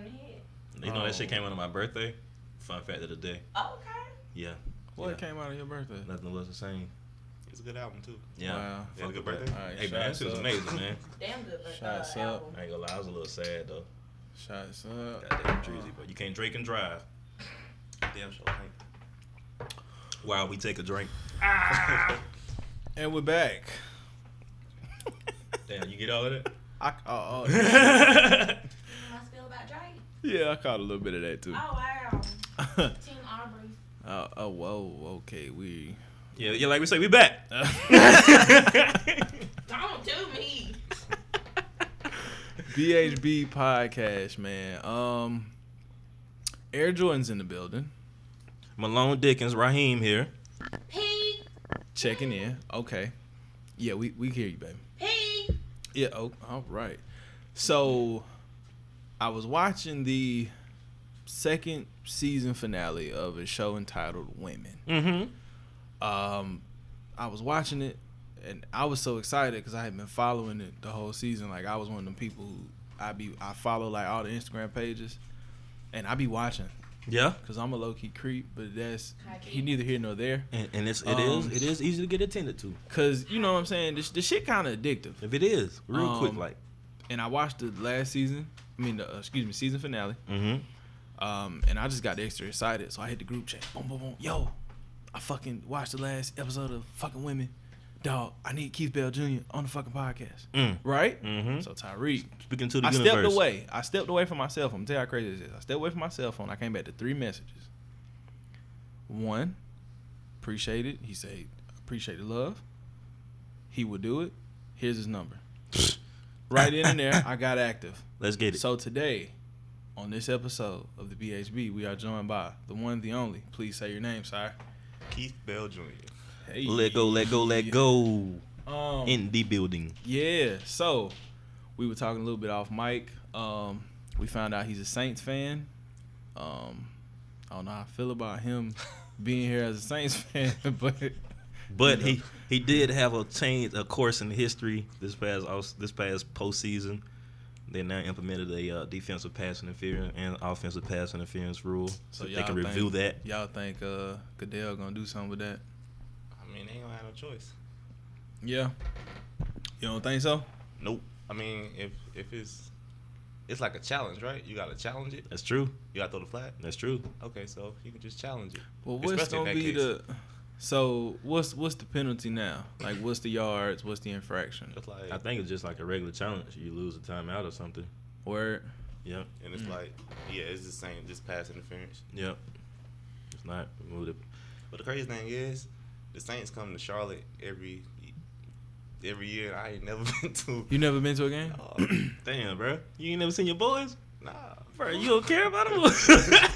smacked him in the head. You know that shit Oh. came out on my birthday. Fun fact of the day. Oh, okay. Yeah. What Yeah. came out of your birthday? Nothing was the same. It's a good album too. Yeah. Wow. You had a good birthday? that. All right, Hey man, that shots shit was amazing, man. Damn good uh, Shots up. album. I ain't gonna lie, I was a little sad though. Shots up. Goddamn Drizzy, but you can't drink and drive. Damn sure. ain't. While we take a drink. Ah! And we're back. Damn, you get all of that? I, oh, oh, You must feel about Drake. Yeah, I caught a little bit of that too. Oh wow. Team Aubrey. Oh, oh, whoa, okay, we. yeah, yeah, like we say, we back. Don't do me. BHB podcast, man. Um, Air Jordan's in the building, Malone Dickens, Raheem here. P. checking in. Okay, yeah, we we hear you, baby. P. Yeah. Oh, all right. So, I was watching the second season finale of a show entitled Women. Mm-hmm. Um, I was watching it, and I was so excited because I had been following it the whole season. Like I was one of them people who I be I follow like all the Instagram pages, and I be watching Yeah. because I'm a low key creep. But that's he neither here nor there. And, and it's it Um, is it is easy to get attended to. Cause you know what I'm saying. This the shit kind of addictive. If it is real Um, quick, like. And I watched the last season. I mean, uh, excuse me, season finale. Mm-hmm. Um, and I just got extra excited, so I hit the group chat. Boom, boom, boom. Yo, I fucking watched the last episode of fucking Women. Dog, I need Keith Bell Jr. on the fucking podcast. Mm. Right? Mm-hmm. So Tyreek, Speaking to the I universe. stepped away. I stepped away from my cell phone. Tell you how crazy this is. I stepped away from my cell phone. I came back to three messages. One, appreciate it. He said, appreciate the love. He will do it. Here's his number. Right in and there, I got active. Let's get it. So today, on this episode of the BHB, we are joined by the one, the only. Please say your name, sir. Keith Bell Jr. Hey. let go, let go, let go. Um, In the building. Yeah. So we were talking a little bit off mic. Um, we found out he's a Saints fan. Um, I don't know how I feel about him being here as a Saints fan, but But he he did have a change, a course in history this past aus- this past postseason. They now implemented a uh, defensive pass interference and offensive pass interference rule, so, they can y'all review think- that. Y'all think uh, Goodell gonna do something with that? I mean, they ain't gonna have no choice. Yeah. You don't think so? Nope. I mean, if if it's it's like a challenge, right? You gotta challenge it. That's true. You gotta throw the flag. That's true. Okay, so you can just challenge it. Well, what's Especially in gonna be case. the so what's what's the penalty now? Like, what's the yards? What's the infraction? Just like, I think it's just like a regular challenge. You lose a timeout or something. Word. Yep. and it's Mm. like, yeah, it's the same, just pass interference. Yep. It's not remove it. But the crazy thing is, the Saints come to Charlotte every every year. And I ain't never been to. You never been to a game? Uh, Damn, bro. You ain't never seen your boys, nah, bro. You don't care about them.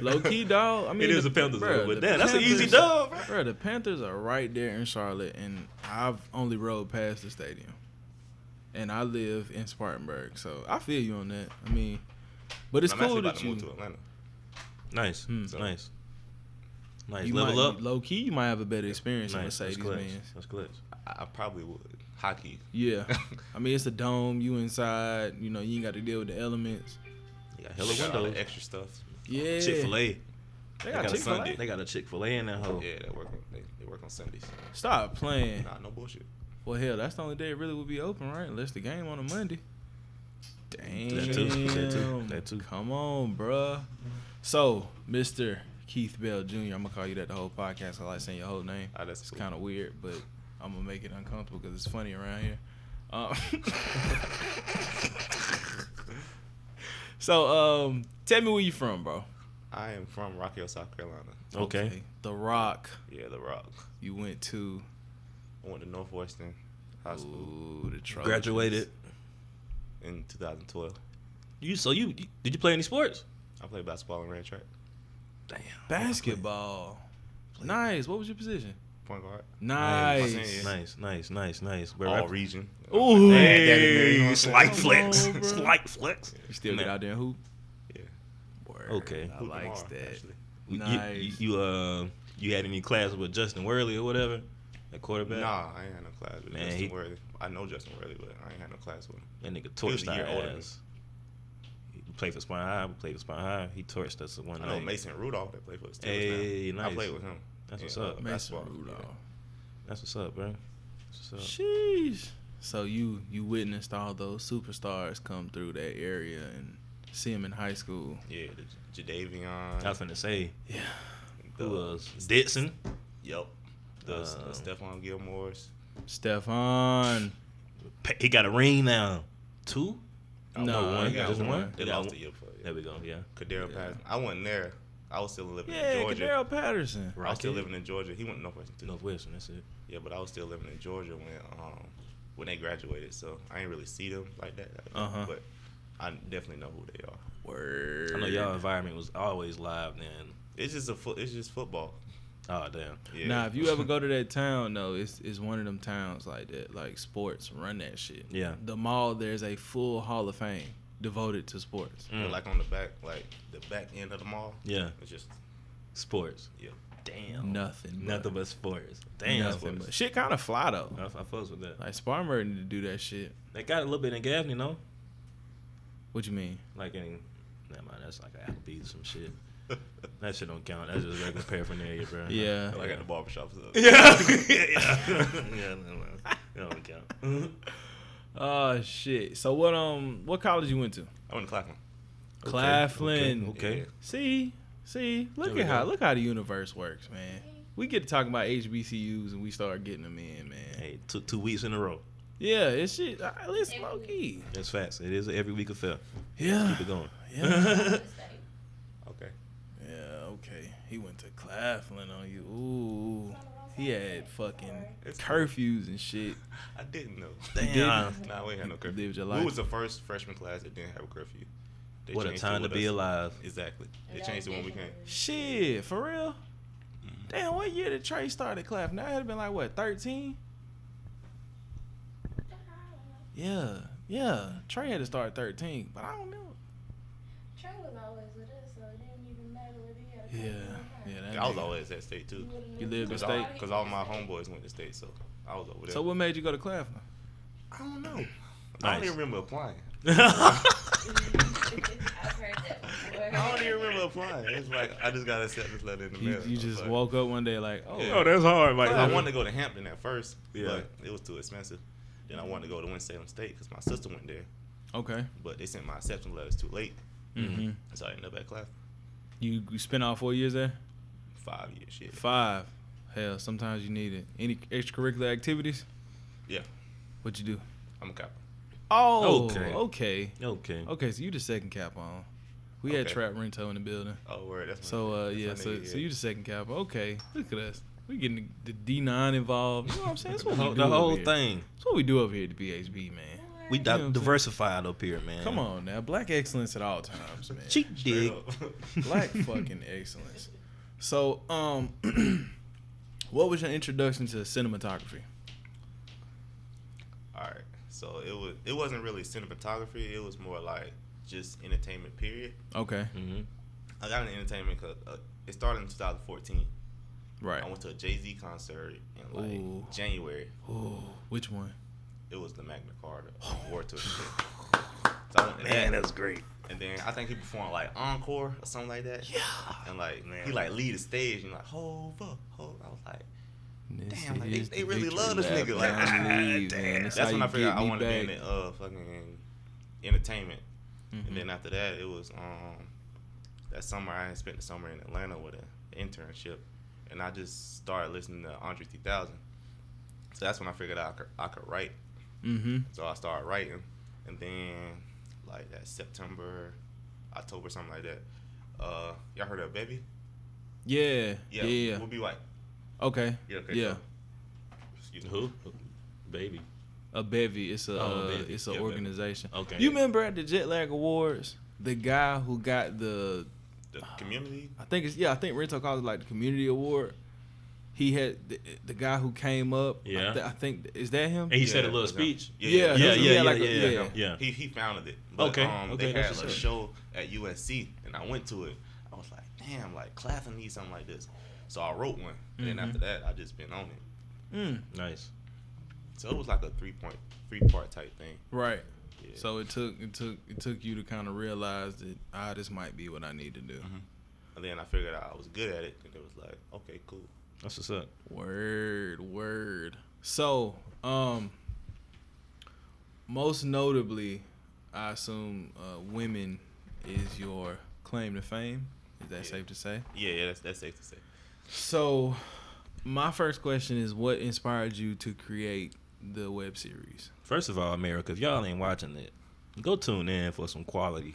Low key, dog. I mean, it is the- a Panthers, bruh, though, but damn, that's an easy Panthers- dub, bro. Bro, the Panthers are right there in Charlotte, and I've only rode past the stadium, and I live in Spartanburg, so I feel you on that. I mean, but it's I'm cool that to you move to Atlanta. Nice, Hmm. nice, nice. you Level might, up. Low key, you might have a better experience in Nice. That's Mercedes clutch. Benz. That's clutch. I, I probably would. Hockey. Yeah, I mean it's a dome. You inside. You know you ain't got to deal with the elements. You got hella They got all windows. the extra stuff. Yeah, Chick Fil A. They They got got a Chick Fil Sunday. A. They got a Chick Fil A in that hole. Yeah, they work. On, they, they work on Sundays. Stop playing. Nah, no bullshit. Well, hell, that's the only day it really would be open, right? Unless the game on a Monday. Damn. That too, that too, that too. Come on, bruh. So, Mr. Keith Bell Jr., I'm gonna call you that the whole podcast. I like saying your whole name. Ah, that's It's cool. kind of weird, but I'm gonna make it uncomfortable because it's funny around here. Um, so, um, tell me where you from, bro. I am from Rock Hill, South Carolina. Okay. The Rock. Yeah, the Rock. You went to. I went to Northwestern High School Ooh, the Trojans. Graduated. in 2012. You so you did you play any sports? I played basketball and ran track. Damn. Basketball. Nice. What was your position? Point guard. Nice. Nice. Nice, nice, nice, nice. Where All rep- region. Ooh. Hey, Daddy Mary, know what I'm slight saying? flex, Come on, bro. slight flex. You still get Man. out there and hoop? Yeah. Word. Okay. I like that. actually. You- Nice. You, you uh you had any classes with Justin Worley or whatever at quarterback? Nah, I ain't had no class with Man, Justin he- Worthy. I know Justin Worley, but I ain't had no class with him. That nigga was a torched year our older than ass. played for Spine High. We played for Spine High. He torched us one I know. Mason Rudolph that played for us. Steelers. Hey, nice. I played with him. That's what's up. Mason basketball. Rudolph. That's what's up, bro. That's what's up. Sheesh. So you you witnessed all those superstars come through that area and see them in high school. Yeah, the Jadeveon. I was finna say, Yeah. who the- was Ditson? Yep. The Uh, uh, Stephon Gilmore's. Stefan. He got a ring now. Two? I No, won. he He got just one. one. They lost one. the year before. There we go. Yeah. Cordarrelle Yeah. Patterson. I wasn't there. I was still living Yeah, in Georgia. Cordarrelle Patterson. I was still living in Georgia. He went to Northwestern too. Northwestern. That's it. Yeah, but I was still living in Georgia when um when they graduated, so I didn't really see them like that. Uh-huh. But I definitely know who they are. Word. I know y'all environment was always live then. It's just a foot. It's just football. Oh damn. Yeah. Now, if you ever go to that town, though, it's it's one of them towns like that, like sports run that shit. Yeah. The mall, there's a full Hall of Fame devoted to sports. Mm. like on the back, like the back end of the mall, Yeah. it's just Sports. yeah. Damn. Nothing. Nothing but sports. Damn. Nothing sports. but shit. Kind of fly though. I, I fucks with that. Like Spartanburg need to do that shit. They got a little bit in Gaffney, no? What you mean? Like in, never mind. That's like Applebee's some shit. That shit don't count. That's just a regular paraphernalia, bro. Yeah. like at the barbershop. So. Yeah. yeah. yeah. No, no. That don't count. Oh shit. So what um what college you went to? I went to Claflin. Claflin. Okay. okay. Yeah. See, see, look There at how look how the universe works, man. We get to talk about HBCUs and we start getting them in, man. Hey, two, two weeks in a row. Yeah, it's shit. uh, It's Every low key. That's facts. It is every week affair. Yeah. Keep it going. Yeah. Okay. Yeah, okay. He went to Claflin on you. Ooh. He had fucking It's curfews and shit. I didn't know. Damn. Nah, we ain't had no curfew. Lived your We life. was the first freshman class that didn't have a curfew. They What a time to be us. alive. Exactly. They changed it that when we came. Shit, for real? Mm-hmm. Damn, what year did Trey start at Claflin? That had been like what, thirteen? Yeah, yeah. Trey had to start thirteen, but I don't know. Trey was always with us, so it didn't even matter whether he had a Yeah, I was always at state too. You lived in state? Cause all my homeboys went to state, so I was over there. So what made you go to Claflin? I don't know. I don't even remember applying. I've heard that. I don't even remember applying. It's like I just got accept this letter in the You, mail. you I just like- woke up one day like, oh, Yeah. Oh, that's hard, Mike. I wanted to go to Hampton at first, Yeah. but it was too expensive. Then I wanted to go to Winston-Salem State because my sister went there, okay. but they sent my acceptance letters too late, Mm-hmm. so I ended up at class. You, you spent all four years there? Five years, shit. Five. Hell, sometimes you need it. Any extracurricular activities? Yeah, What you do? I'm a cop. Oh, Okay. okay. Okay. Okay, so you the second cap on. We had Okay. Trap Rento in the building. Oh, word. That's my, So uh that's my yeah, so nigga, so you the second cap. Okay, look at us. We getting the D nine involved. You know what I'm saying? That's what The we whole, do the whole here. thing. That's what we do over here at the BHB, man. We You know what I'm saying? diversified up here, man. Come on now, black excellence at all times, man. Cheap Straight dig. Black fucking excellence. So, um, what was your introduction to cinematography? All right. So it was. It wasn't really cinematography. It was more like just entertainment. Period. Okay, hmm I got into entertainment because uh, it started in 2014. right. I went to a Jay Z concert in like Ooh. January. Ooh, which one? It was the Magna Carta award tour. shit. So to Man, that, that's great. And then I think he performed like encore or something like that. Yeah. And like Man. he like lead the stage and like hold up, hold. I was like, This Damn, like, they- they really love this nigga, like, I believe, damn. man. That's, that's when I figured I me wanted to be in back. the uh fucking entertainment. Mhm. And then after that, it was um that summer I had spent the summer in Atlanta with an internship, and I just started listening to Andre 3000. So that's when I figured out I could, I could write. Mm-hmm. So I started writing, and then like that September, October, something like that. Uh, y'all heard of Baby? Yeah. Yeah. Yeah. We'll be white. Okay. Yeah. Okay, Yeah. so- excuse me. Who? Baby. A bevy. It's a Oh, uh, it's an Yeah, Bevy. organization. Okay. You remember at the Jet Lag Awards, the guy who got the The community. I think it's yeah, I think Rento calls it like the community award. He had the, the guy who came up. I, Yeah. th- I think is that him? And he said a little it was him. speech. Yeah, yeah, yeah, yeah, yeah, like yeah, a- yeah, yeah. He he founded it. But, Okay, Um, okay, they had a what's show at USC, and I went to it. I was like, damn, like Claflin needs something like this. So I wrote one. And then Mhm. after that, I just been on it. Mm, Nice. So it was like a three point, three part type thing. right. Yeah. Yeah. So it took it took it took you to kind of realize that ah, this might be what I need to do. Mhm. And then I figured out I was good at it, and it was like, okay, cool. That's what's up. Word, word. So, um, most notably, I assume uh, women is your claim to fame. Is that Yeah. safe to say? Yeah, yeah, that's that's safe to say. So, my first question is, what inspired you to create the web series? First of all, America, if y'all ain't watching it, go tune in for some quality.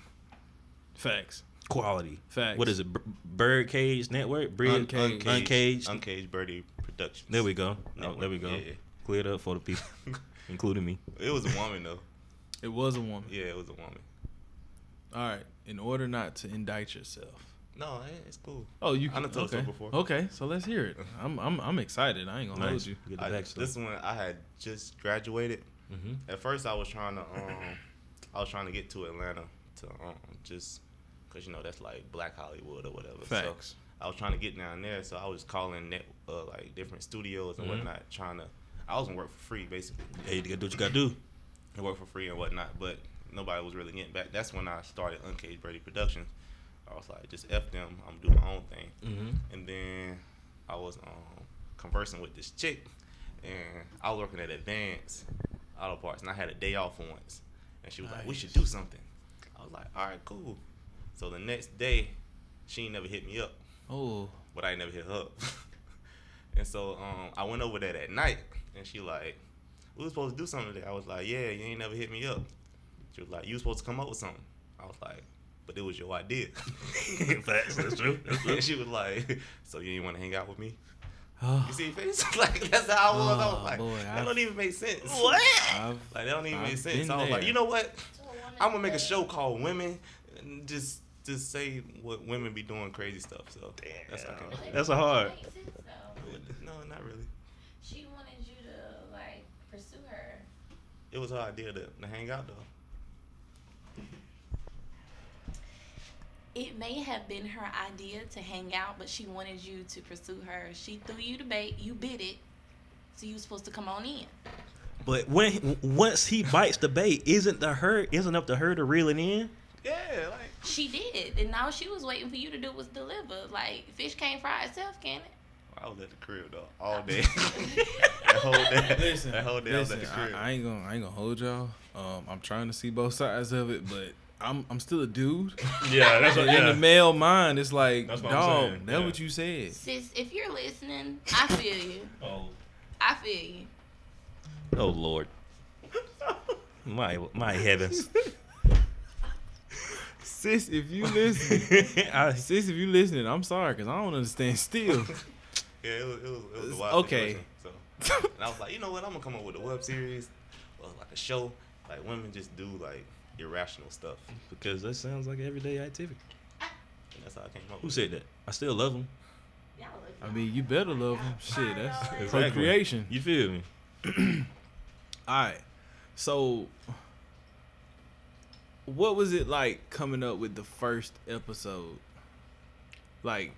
Facts. Quality. Facts. What is it? B- Birdcage Network? Brid- Uncaged. Uncaged. Uncaged Birdie Productions. There we go. Oh, Network. there we go. Yeah. Cleared up for the people, including me. It was a woman though. It was a woman. Yeah, it was a woman. All right. In order not to indict yourself. No, it's cool. Oh, you can, I can. done told okay. before. Okay, so let's hear it. I'm I'm I'm excited. I ain't gonna hold you. Get the I, this one I had just graduated. mm-hmm. At first, I was trying to um, I was trying to get to Atlanta to um, just cause you know that's like Black Hollywood or whatever. Facts. So I was trying to get down there, so I was calling net uh, like different studios and Mhm. whatnot, trying to. I was gonna work for free basically. Hey, you gotta do what you gotta do. and work for free and whatnot, but nobody was really getting back. That's when I started Uncaged Brady Productions. I was like, just F them, I'm doing my own thing. Mm-hmm. And then I was um, conversing with this chick, and I was working at Advance Auto Parts, and I had a day off once. And she was like, we should do something. I was like, all right, cool. So the next day, she ain't never hit me up, Oh, but I ain't never hit her up. and so um, I went over there that night, and she like, we was supposed to do something today. I was like, yeah, you ain't never hit me up. She was like, you was supposed to come up with something. I was like, but it was your idea. Facts. That's true. That's true. and she was like, so you ain't want to hang out with me? oh. You see your face? like that's how I was. I Oh, was like, boy, that I've- don't even make sense. I've, Like that don't even I've make sense. been I was like, you know what? To a woman I'm gonna make a show called Women, and just just say what women be doing crazy stuff. So that's how I came up with it. That's a hard. Makes sense, though. No, not really. She wanted you to like pursue her. It was her idea to, to hang out though. It may have been her idea to hang out, but she wanted you to pursue her. She threw you the bait, you bit it, so you was supposed to come on in. But when once he bites the bait, isn't the her isn't up to her to reel it in? Yeah, like She did, and all she was waiting for you to do was deliver. Like fish can't fry itself, can it? I was at the crib though all day. that whole day. listen, that whole day I was listen, at the crib. I, I ain't gonna, I ain't gonna hold y'all. Um, I'm trying to see both sides of it, but I'm, I'm still a dude. Yeah, that's And in the male mind, it's like, That's what dog, that's yeah. what you said. Sis, if you're listening, I feel you. Oh, I feel you. oh Lord, my my heavens. Sis, if you listen, I, sis, if you listening, I'm sorry, cause I don't understand still. Yeah, it was, it was, it was a wild Okay. So, and I was like, you know what? I'm gonna come up with a web series or like a show. Like women just do like irrational stuff, because that sounds like everyday activity. and that's how I came up. Who with said that? I still love them. I mean, you better love them. Shit, that's Exactly. procreation. You feel me? All right. So, what was it like coming up with the first episode? Like,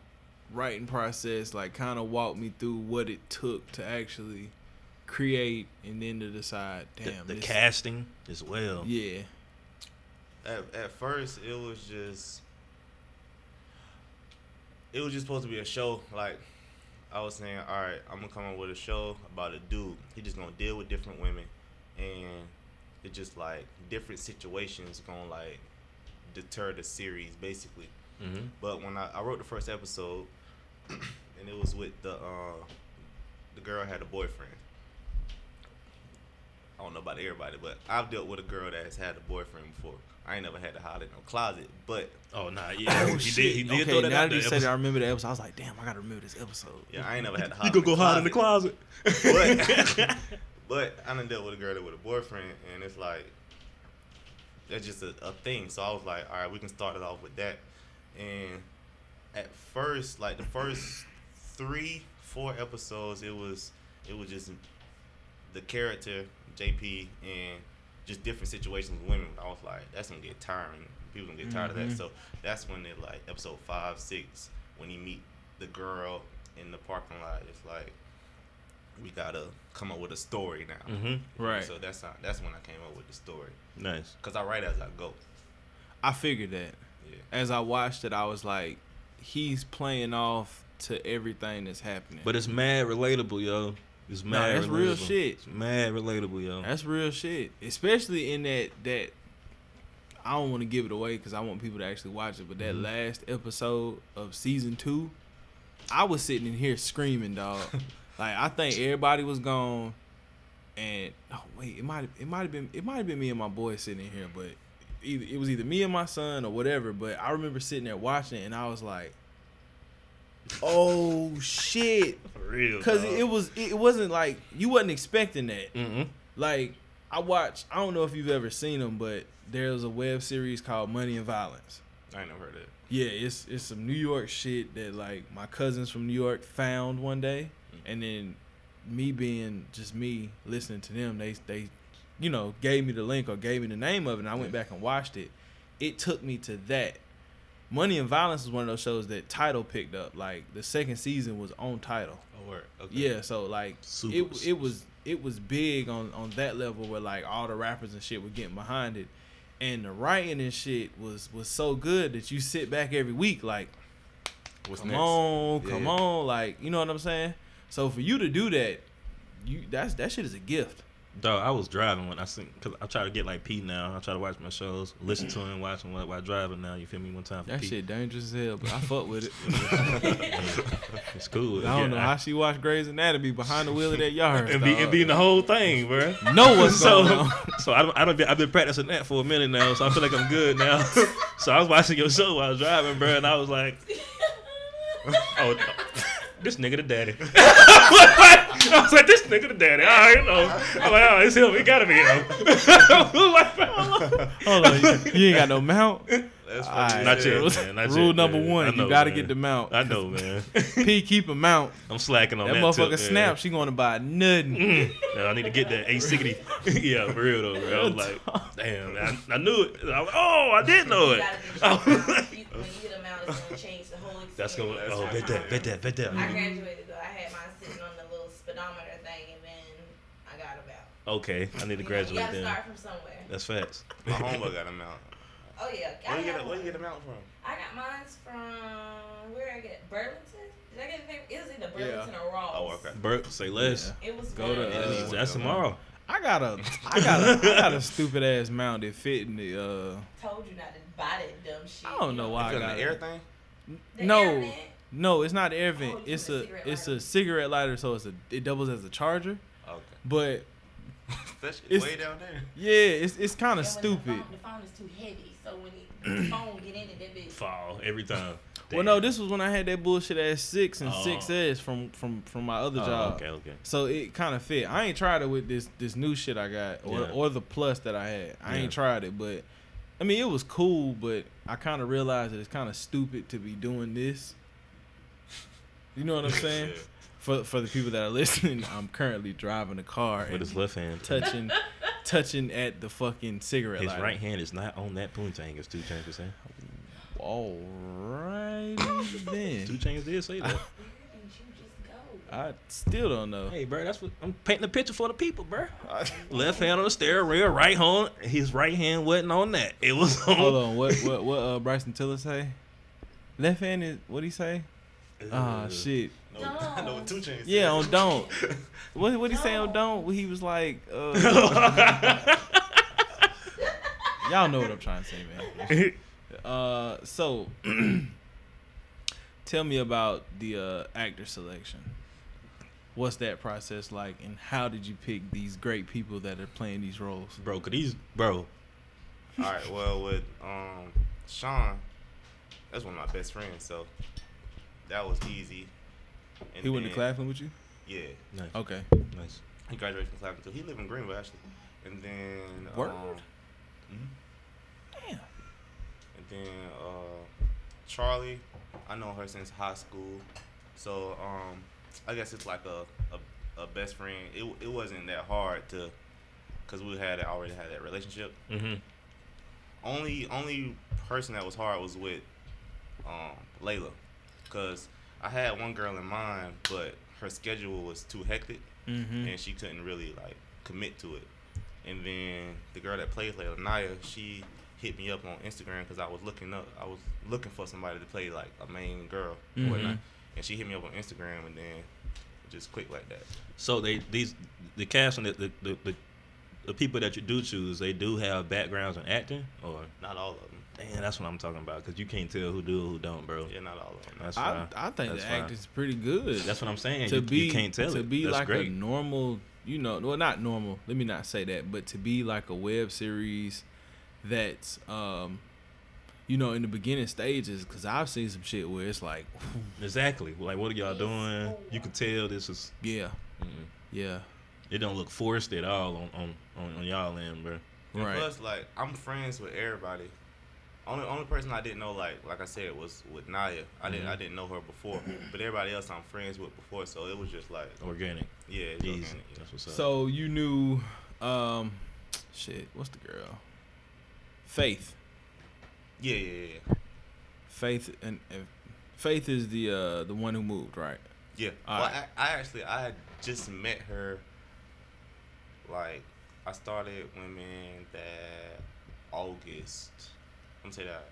writing process, like, kind of walk me through what it took to actually create and then to decide, The, damn, the this- casting as well. Yeah. At, at first, it was just it was just supposed to be a show. Like I was saying, all right, I'm gonna come up with a show about a dude. He just gonna deal with different women, and it just like different situations gonna like deter the series basically. Mm-hmm. But when I, I wrote the first episode, and it was with the uh, the girl had a boyfriend. I don't know about everybody, but I've dealt with a girl that has had a boyfriend before. I ain't never had to hide in no closet, but Oh nah, yeah, Oh, he shit. did. He did okay, throw that now out that you there. said that, I remember the episode. I was like, damn, I gotta remember this episode. yeah, I ain't never had to hide. You gonna go hide in the closet? But, I done dealt with a girl that with a boyfriend, and it's like that's just a, a thing. So I was like, all right, we can start it off with that. And at first, like the first three, four episodes, it was it was just the character JP and just different situations with women. I was like, that's gonna get tiring. People gonna get tired of Mhm. that. So that's when it like episode five, six, when he meet the girl in the parking lot. It's like we gotta come up with a story now. Mm-hmm. Right. So that's how, that's when I came up with the story. Nice. Cause I write as I go. I figured that. Yeah. As I watched it, I was like, he's playing off to everything that's happening. But it's mad relatable, yo. It's mad. Nah, mad. that's real shit. It's mad relatable, yo. That's real shit, especially in that that. I don't want to give it away because I want people to actually watch it. But that Mhm. last episode of season two, I was sitting in here screaming, dog. like I think everybody was gone, and oh wait, it might it might have been it might have been me and my boy sitting in here, but either it was either me and my son or whatever. But I remember sitting there watching, it and I was like, "Oh shit!" For real. Because it was it wasn't like you wasn't expecting that. Mm-mm. Like I watched. I don't know if you've ever seen them, but there's a web series called Money and Violence. I ain't never heard of it. Yeah, it's it's some New York shit that like my cousins from New York found one day, Mm-hmm. and then me being just me listening to them, they they, you know, gave me the link or gave me the name of it, and I went back and watched it. It took me to that. Money and Violence is one of those shows that Tidal picked up. Like the second season was on Tidal. Oh, word. Okay. Yeah, so like Super. it it was it was big on on that level where like all the rappers and shit were getting behind it, and the writing and shit was was so good that you sit back every week like, What's come next? on, Yeah. come on, like you know what I'm saying. So for you to do that, you that's that shit is a gift. Dog, I was driving when I seen cause I try to get like Pete now. I try to watch my shows, listen to him, watch him while, while driving. Now you feel me? One time for That P. shit dangerous as hell, but I fuck with it. It's cool. I don't know Yeah, how she watched Grey's Anatomy behind the wheel of that yard. and be and be the whole thing, bro. No what's so, on. so I don't, I don't be, I've been practicing that for a minute now, so I feel like I'm good now. so I was watching your show while I was driving, bro, and I was like, oh, this nigga the daddy. I was like, this nigga the daddy. I already know. I'm like, oh, it's him. It gotta be him. Hold on, you, you ain't got no mount. That's Alright, funny. Not as yet. Rule, man. Not rule yet, number man. one, know, you gotta man. get the mount. I know, man. P keep a mount. I'm slacking on That that. motherfucker tip, man. snap. She going to buy nothing. Mm. Yeah, I need to get that 860. yeah, for real though, bro. I was like, damn, man, I, I knew it. I was, oh, I did know it. gotta get Oh. your amount. You- When you get them out, it's gonna change the whole experience. That's gonna. Oh, bet that, bet that, bet that. I graduated though. I had mine sitting on the thing, and then I got them out. Okay, I need to You know, graduate You gotta then. start from somewhere. That's facts. My homeboy got him out. Oh yeah, I Where you get got it? Where you get him out from? I got mine's from where did I get it? Burlington. Did I get it? It was either Yeah. Burlington or Ross. Oh, okay. Bert, say less. It was Go one to, uh. That's tomorrow. I got a, I got a, I got a stupid ass mount that fit in the. uh Told you not to buy that dumb shit. I don't know why I Because got the it. air thing? The No. air vent, No, it's not air vent. Oh, it's a a, it's a cigarette lighter, so it's a, it doubles as a charger. Okay. But that shit It's- way down there. yeah, it's it's kind of and when the stupid. phone- The phone is too heavy, so when it, the phone get in it, that bitch. Fall every time. Well, no, this was when I had that bullshit ass six and Oh. six S from from from my other Oh, job. okay, okay. So it kind of fit. I ain't tried it with this this new shit I got or Yeah. or the plus that I had. I Yeah. ain't tried it, but I mean it was cool. But I kind of realized that it's kind of stupid to be doing this. You know what I'm saying? Yeah. For for the people that are listening, I'm currently driving a car With and his left hand. touching touching at the fucking cigarette His lighter. right hand is not on that poontang, as 2 Chainz was saying. Alrighty then. 2 Chainz did say that. Where did you just go? I still don't know. hey, bro, that's what I'm painting a picture for the people, bro. Left hand on the steering wheel, right hand, his right hand wasn't on that. It was on. Hold on, what what what uh Bryson Tiller say? Left hand is what he say? Ah Uh, shit. No, I know what 2 Chainz. Yeah, on don't. What what he say on don't? What he was like? Uh, y'all know what I'm trying to say, man. Uh, so tell me about the uh, actor selection. What's that process like, and how did you pick these great people that are playing these roles? bro, cause these, bro, All right. Well, with um Sean, that's one of my best friends, so that was easy. And He went to then- Claflin with you? Yeah, nice, Okay. nice. he graduated from Claflin too. He lived in Greenville actually, and then Word? Um, mhm. Damn. And then uh, Charlie, I know her since high school, so um, I guess it's like a, a, a best friend. It it wasn't that hard to, cause we had already had that relationship. Mm-hmm. Only only person that was hard was with um, Layla, cause I had one girl in mind, but her schedule was too hectic. Mm-hmm. and she couldn't really like commit to it. And then the girl that plays like Naya, she hit me up on Instagram because I was looking up, I was looking for somebody to play like a main girl Mhm. or whatnot, and she hit me up on Instagram, and then just clicked like that. So they these the casting the, the the the people that you do choose they do have backgrounds in acting or Not all of them. Man that's what I'm talking about because you can't tell who do who don't bro. Yeah, not all of them. That's I, fine. I think That's the fine. acting's pretty good. That's what I'm saying. to you, be you can't tell to it. be That's like great. a normal, you know, well not normal. Let me not say that, but to be like a web series that's, um, you know, in the beginning stages. Because I've seen some shit where it's like, Exactly. Like, what are y'all doing? You can tell this is. yeah, mm, yeah, It don't look forced at all on on on, on y'all end, bro. And right. Plus, like I'm friends with everybody. Only only person I didn't know, like like I said, was with Naya. I didn't I Mhm. didn't know her before, but everybody else I'm friends with before, so it was just like Organic. yeah, it's Easy. organic, yeah. That's what's up. So you knew, um, shit. What's the girl? Faith. yeah, yeah, yeah, yeah. Faith and, and Faith is the uh the one who moved, right? Yeah. All well, right. I, I actually I had just met her. Like I started women that August. Gonna say that.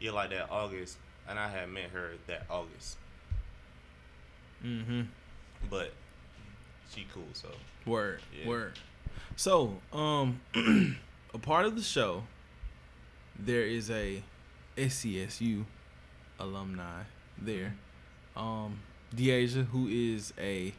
Yeah, like that August, and I had met her that August. Mm-hmm. But she cool, so Word. Yeah. Word. So, um, a part of the show, there is a SCSU alumni there. Um, Deasia, who is a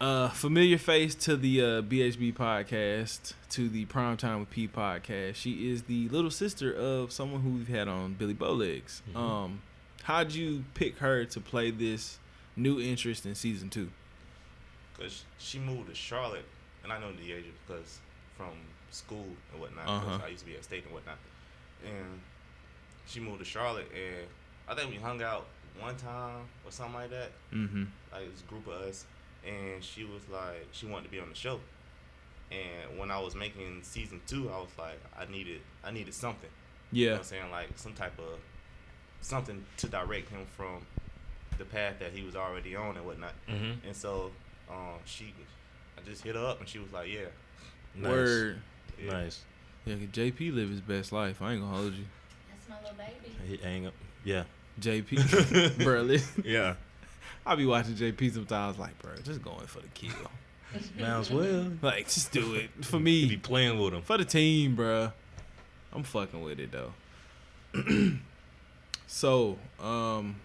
uh, familiar face to the uh, BHB podcast, to the Primetime with P podcast. She is the little sister of someone who we've had on Billy Bowlegs. Mhm. Um, how'd you pick her to play this new interest in season two? Cause she moved to Charlotte, and I know the age because from school and whatnot. Uh-huh. I used to be at state and whatnot, and she moved to Charlotte, and I think we hung out one time or something like that. Mm-hmm. Like this group of us, and she was like, she wanted to be on the show. And when I was making season two, I was like, I needed, I needed something. You know Yeah. what I'm saying? Like some type of something to direct him from the path that he was already on and whatnot. Mm-hmm. And so, um, she, I just hit her up and she was like, yeah. Nice. Word. yeah. Nice. Yeah, 'cause JP live his best life. I ain't gonna hold you. That's my little baby. He hang up. Yeah. JP, bro, listen, Yeah. I be watching JP sometimes. Like, bro, just going for the kill. Might as well. Like, just do it for He be playing with him. for the team, bro. I'm fucking with it though. so, um,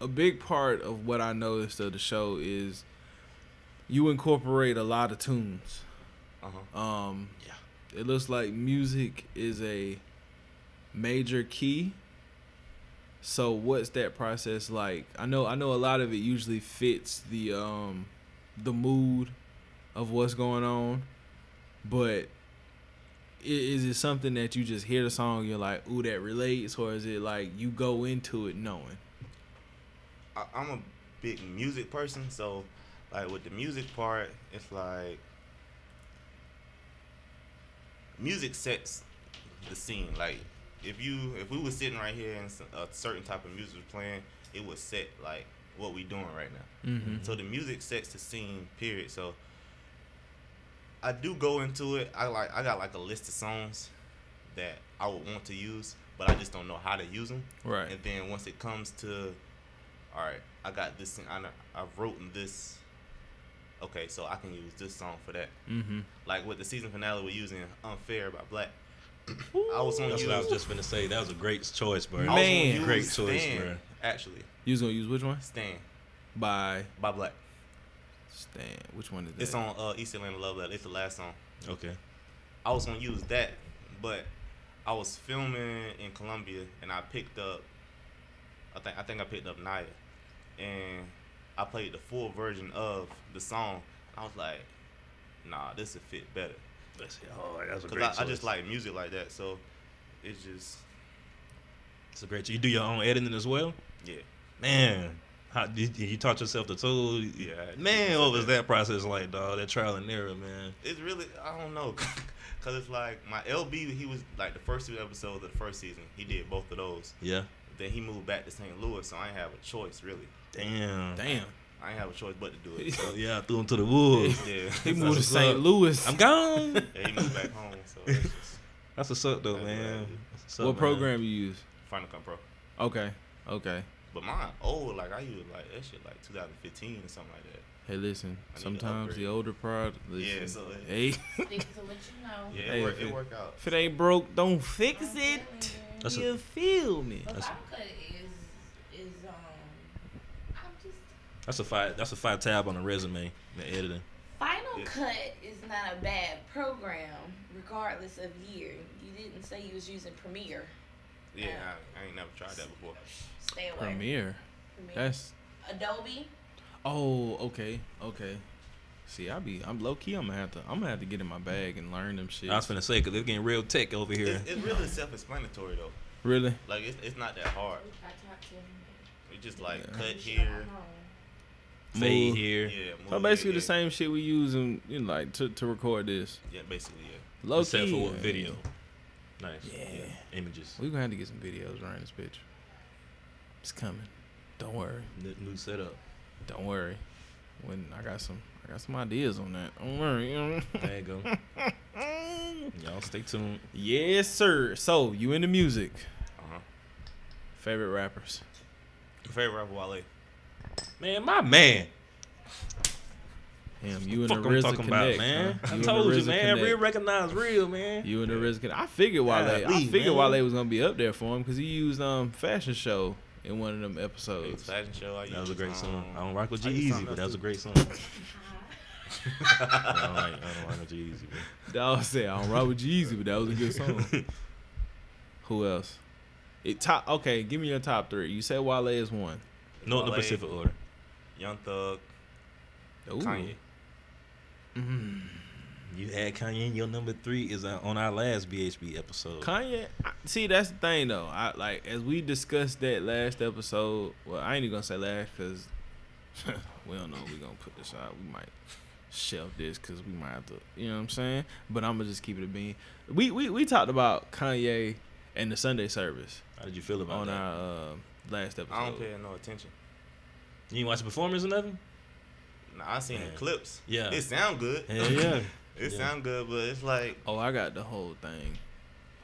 a big part of what I noticed of the show is you incorporate a lot of tunes. Uh huh. Um, Yeah. It looks like music is a major key. So what's that process like? I know I know a lot of it usually fits the um the mood of what's going on, but is it something that you just hear the song you're like, ooh, that relates, or is it like you go into it knowing? I, I'm a big music person, so like with the music part, it's like music sets the scene. Like if you if we were sitting right here and a certain type of music was playing, it would set like what we doing right now. Mm-hmm. So the music sets the scene. Period. So I do go into it. I like I got like a list of songs that I would want to use, but I just don't know how to use them. Right. And then once it comes to, all right, I got this. thing, I I've written this. Okay, so I can use this song for that. Mm-hmm. Like with the season finale, we're using "Unfair" by 6LACK. I was gonna That's use. what I was just gonna say. That was a great choice, bro. I was gonna Man. use Great choice, Stan, bro. Actually, You was gonna use which one? Stan By by 6LACK. Stan. Which one is that? It's on uh, East Atlanta Love Letter. It's the last song. Okay. I was gonna use that, but I was filming in Columbia and I picked up. I think I think I picked up Naya, and I played the full version of the song. I was like, Nah, this would fit better That's oh, that's a because great I. I just like music like that. So it's just It's a great. You do your own editing as well, yeah. man. How did you taught yourself the tool? Yeah, I Man, what was that. that process like, dog? That trial and error, man. It's really I don't know, cause it's like my LB. He was like the first two episodes of the first season. He did both of those. Yeah. Then he moved back to St. Louis, so I ain't have a choice really. Damn. Damn. I ain't have a choice but to do it. So, So, yeah, I threw him to the woods. yeah, He moved to St. Louis. I'm gone. Yeah, he moved back home. So it's just That's what's up, though, man. what I do. Up, what man. program you use? Final Cut Pro. Okay, okay. But mine old, like I use like that shit like 2015 or something like that. Hey, listen. I need to Sometimes the older product. Listen, Yeah, so it- hey, Stick to let you know. Yeah, Hey, it, work, if it it- work out. if it ain't broke, don't fix I'm it. telling That's you. a- you feel me? But That's- Final Cut is is um. I'm just That's a five. That's a five tab on the resume. The editing. Final Yeah. Cut is not a bad program, regardless of year. You didn't say you was using Premiere. Yeah, uh, I, I ain't never tried that before. Stay away. Premiere. Premiere. That's. Adobe. Oh, okay, okay. See, I be, I'm low key. I'm gonna have to, I'm gonna have to get in my bag and learn them shit. I was finna say because they're getting real tech over here. It's, it's really self-explanatory though. really? Like it's, it's not that hard. I talked to him. You just like Yeah. cut Shit, here. I'm home. Fade Move. here. Yeah, So basically here, the same shit we use in, you know, like to, to record this. Yeah, basically yeah. Low Except key. for what video. Nice. Yeah. Images. We're gonna have to get some videos around this bitch. It's coming. Don't worry. New, new setup. Don't worry. When I got some, I got some ideas on that. Don't worry. There you go. Y'all stay tuned. yes, sir. So you into music? Uh huh. Favorite rappers? Favorite rapper Wale. Man, my man. Him. You and Fuck the I'm RZA talking connect, about, man. huh? I told you, man. connect. Real recognize real, man. You and the RZA. Connect. I figured Wale. I figured man. Wale was gonna be up there for him because he used um fashion show in one of them Big episodes. fashion show. I used. That was a great song. um, I don't rock with I G use Easy, but that was a great song. I don't like, I don't rock with G-Eazy, man. Dawg said I don't rock with Jeezy, but that was a good song. Who else? It top. Okay, give me your top three. You said Wale is one. No, in the Wale, Pacific order. Young Thug, Ooh. Kanye. Mm. You had Kanye. and Your number three is uh, on our last BHB episode. Kanye. See, that's the thing though. I like as we discussed that last episode. Well, I ain't even gonna say last because we don't know. if We gonna put this out. We might shelf this because we might have to. You know what I'm saying? But I'm gonna just keep it a bean. We we we talked about Kanye and the Sunday service How did you feel about on that? our uh, last episode. I don't pay no attention. you didn't watch the performance or nothing? Nah, I seen Man. the clips. Yeah. It sound good. Hell yeah. it Yeah. sound good, but it's like Oh, I got the whole thing.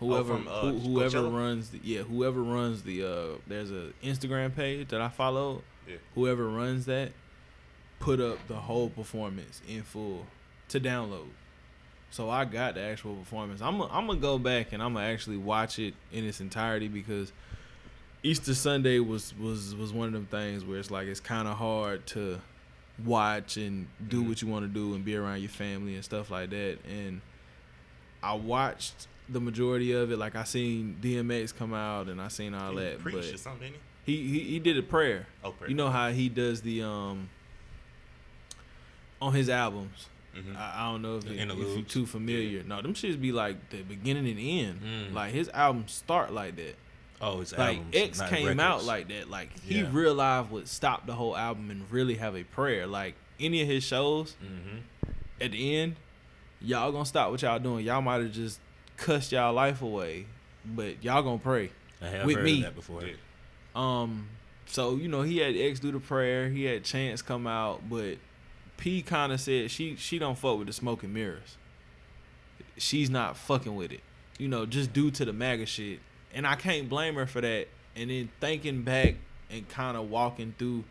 Whoever from, uh, who, whoever Coachella? runs the yeah, whoever runs the uh there's a Instagram page that I follow. Yeah. Whoever runs that put up the whole performance in full to download. So I got the actual performance. I'm i I'm gonna go back and I'm gonna actually watch it in its entirety because Easter Sunday was was was one of them things where it's like it's kind of hard to watch and do Mhm. what you want to do and be around your family and stuff like that. And I watched the majority of it. Like I seen DMX come out and I seen all he that, preached or but something. Didn't he, he he did a prayer. Oh, prayer. You know how he does the um on his albums. Mhm. I, I don't know if, it, if you interludes? too familiar. No, them shits be like the beginning and end. Mm. Like his albums start like that. Oh, it's Like albums, X not came out like that. Like he Yeah. real life would stop the whole album and really have a prayer. Like any of his shows Mhm. at the end, y'all gonna stop what y'all doing. Y'all might have just cussed y'all life away, but y'all gonna pray. I have With heard me. of that before. Yeah. Um, so you know he had X do the prayer, he had Chance come out, but P kind of said she she don't fuck with the smoke and mirrors. She's not fucking with it, you know, just due to the MAGA shit, and I can't blame her for that. And then thinking back and kind of walking through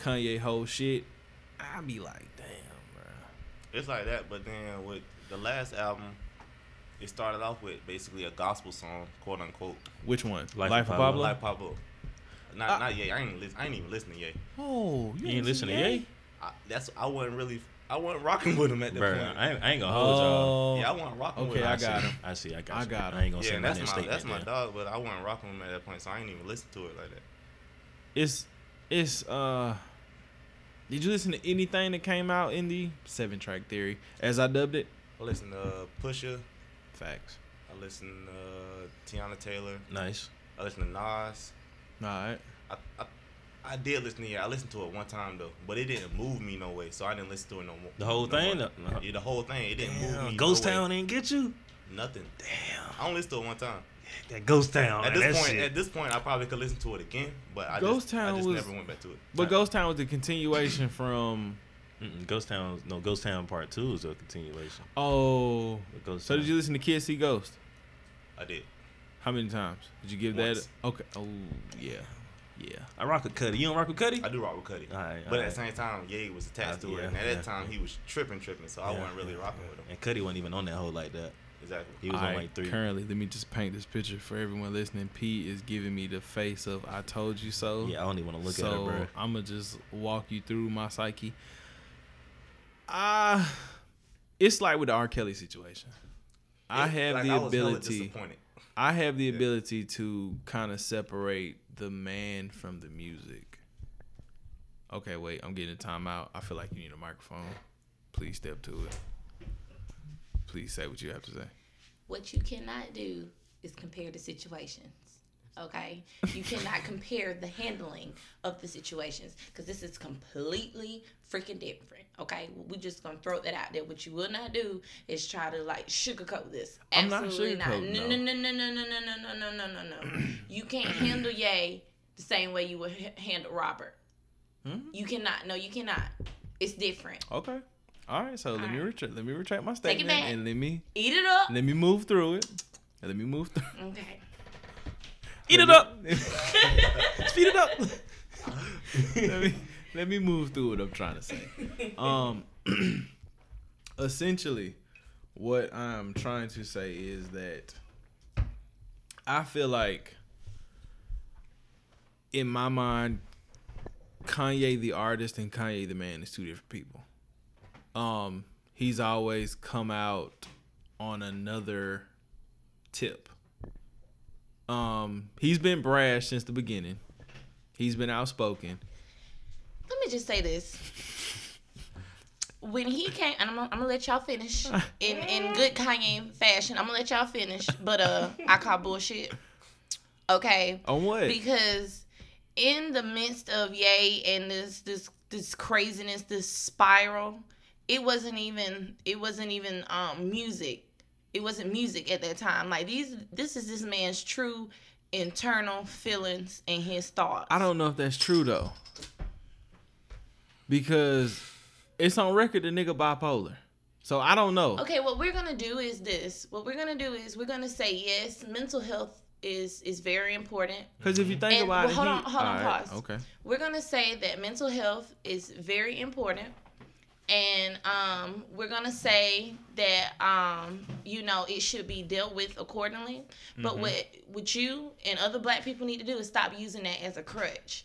Kanye whole shit, I be like, damn, bro. It's like that, but then with the last album, it started off with basically a gospel song, quote unquote. Which one? Life Life, of of Pablo? Pablo. Like Pablo. Not Uh, not yet. I ain't listen, I ain't even listening yet. Oh, You ain't listening to Ye? I, that's I wasn't really I wasn't rocking with him at that Bro, point. I ain't, I ain't gonna hold y'all. Oh, yeah, I wasn't rocking with him. okay. I got him. I see. I got I you. got I ain't gonna Yeah, say and that's my statement. that's my there. dog, but I wasn't rocking with him at that point, so I ain't even listen to it like that. it's it's uh did you listen to anything that came out in the seven track theory as i dubbed it I listen to uh, Pusha, facts I listen to uh, Teyana Taylor, Nice. I listen to Nas. all right I, I I did listen to it. I listened to it one time though, but it didn't move me no way, so I didn't listen to it no more. The whole no thing? more. No. Yeah, the whole thing. It didn't move me. Ghost no way. Town didn't get you. Nothing. Damn. I only listened to it one time. that Ghost Town. At man, this point, shit. at this point, I probably could listen to it again, but I Ghost just, I just was- never went back to it. But Ghost Town was the continuation from. Mm-mm, Ghost Town, no, Ghost Town Part Two is a continuation. Oh, Ghost so did you listen to Kids See Ghost? I did. How many times did you give Once. that? Okay. Oh yeah, yeah. I rock with Cudi. You don't rock with Cudi? I do rock with Cudi. All right, but all at the same time, Ye was attached Uh, to it, yeah, and at yeah, that time yeah. he was tripping, tripping. So I wasn't really yeah, rocking yeah. with him. And Cudi wasn't even on that hole like that. Exactly. He was on like three. Currently, let me just paint this picture for everyone listening. Pete is giving me the face of "I told you so." Yeah, I don't even want to look so at her, bro. I'm gonna just walk you through my psyche. Ah, it's like with the R. Kelly situation. I have like, the I was ability. disappointed. I have the Yeah. ability to kind of separate the man from the music. Okay, wait, I'm getting a timeout. I feel like you need a microphone. Please step to it. Please say what you have to say. What you cannot do is compare the situations. Okay, you cannot compare the handling of the situations because this is completely freaking different. Okay, we just gonna throw that out there. What you will not do is try to like sugarcoat this. I'm not Absolutely not. No, no. no, no, no, no, no, no, no, no, no, no, no. You can't handle Ye the same way you would handle Robert. Hmm? You cannot. No, you cannot. It's different. Okay. All right. So let me retract. Let me retract my Take it statement back. and let me Eat it up. let me move through it. Let me move through. Okay. Eat it up. Speed it up. let me let me move through what I'm trying to say. Um, essentially, what I'm trying to say is that I feel like, in my mind, Kanye the artist and Kanye the man is two different people. Um, he's always come out on another tip. Um, he's been brash since the beginning. He's been outspoken. Let me just say this. When he came, and I'm, gonna- I'm gonna let y'all finish in in good Kanye fashion. I'm gonna let y'all finish, but uh, I call bullshit. Okay, On what? because in the midst of Ye and this this this craziness, this spiral, it wasn't even it wasn't even um music. It wasn't music at that time. Like these, this is this man's true internal feelings and his thoughts. I don't know if that's true though. Because it's on record the nigga bipolar. So I don't know. Okay, what we're gonna do is this. What we're gonna do is we're gonna say yes, mental health is is very important. Because if you think And- about well, it, hold on- hold on, Alright, pause. Okay. We're gonna say that mental health is very important, and um, we're gonna say that um, you know it should be dealt with accordingly. But Mm-hmm. what what you and other Black people need to do is stop using that as a crutch.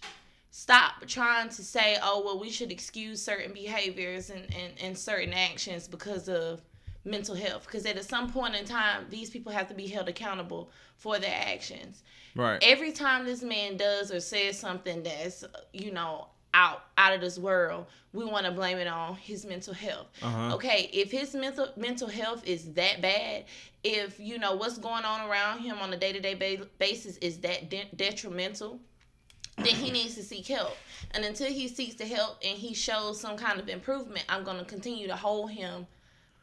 Stop trying to say, oh well, we should excuse certain behaviors and, and, and certain actions because of mental health. Because at some point in time, these people have to be held accountable for their actions Right. every time this man does or says something that's you know out out of this world we want to blame it on his mental health Uh-huh. okay if his mental mental health is that bad if you know what's going on around him on a day-to-day basis is that de- detrimental then he needs to seek help and until he seeks the help and he shows some kind of improvement i'm going to continue to hold him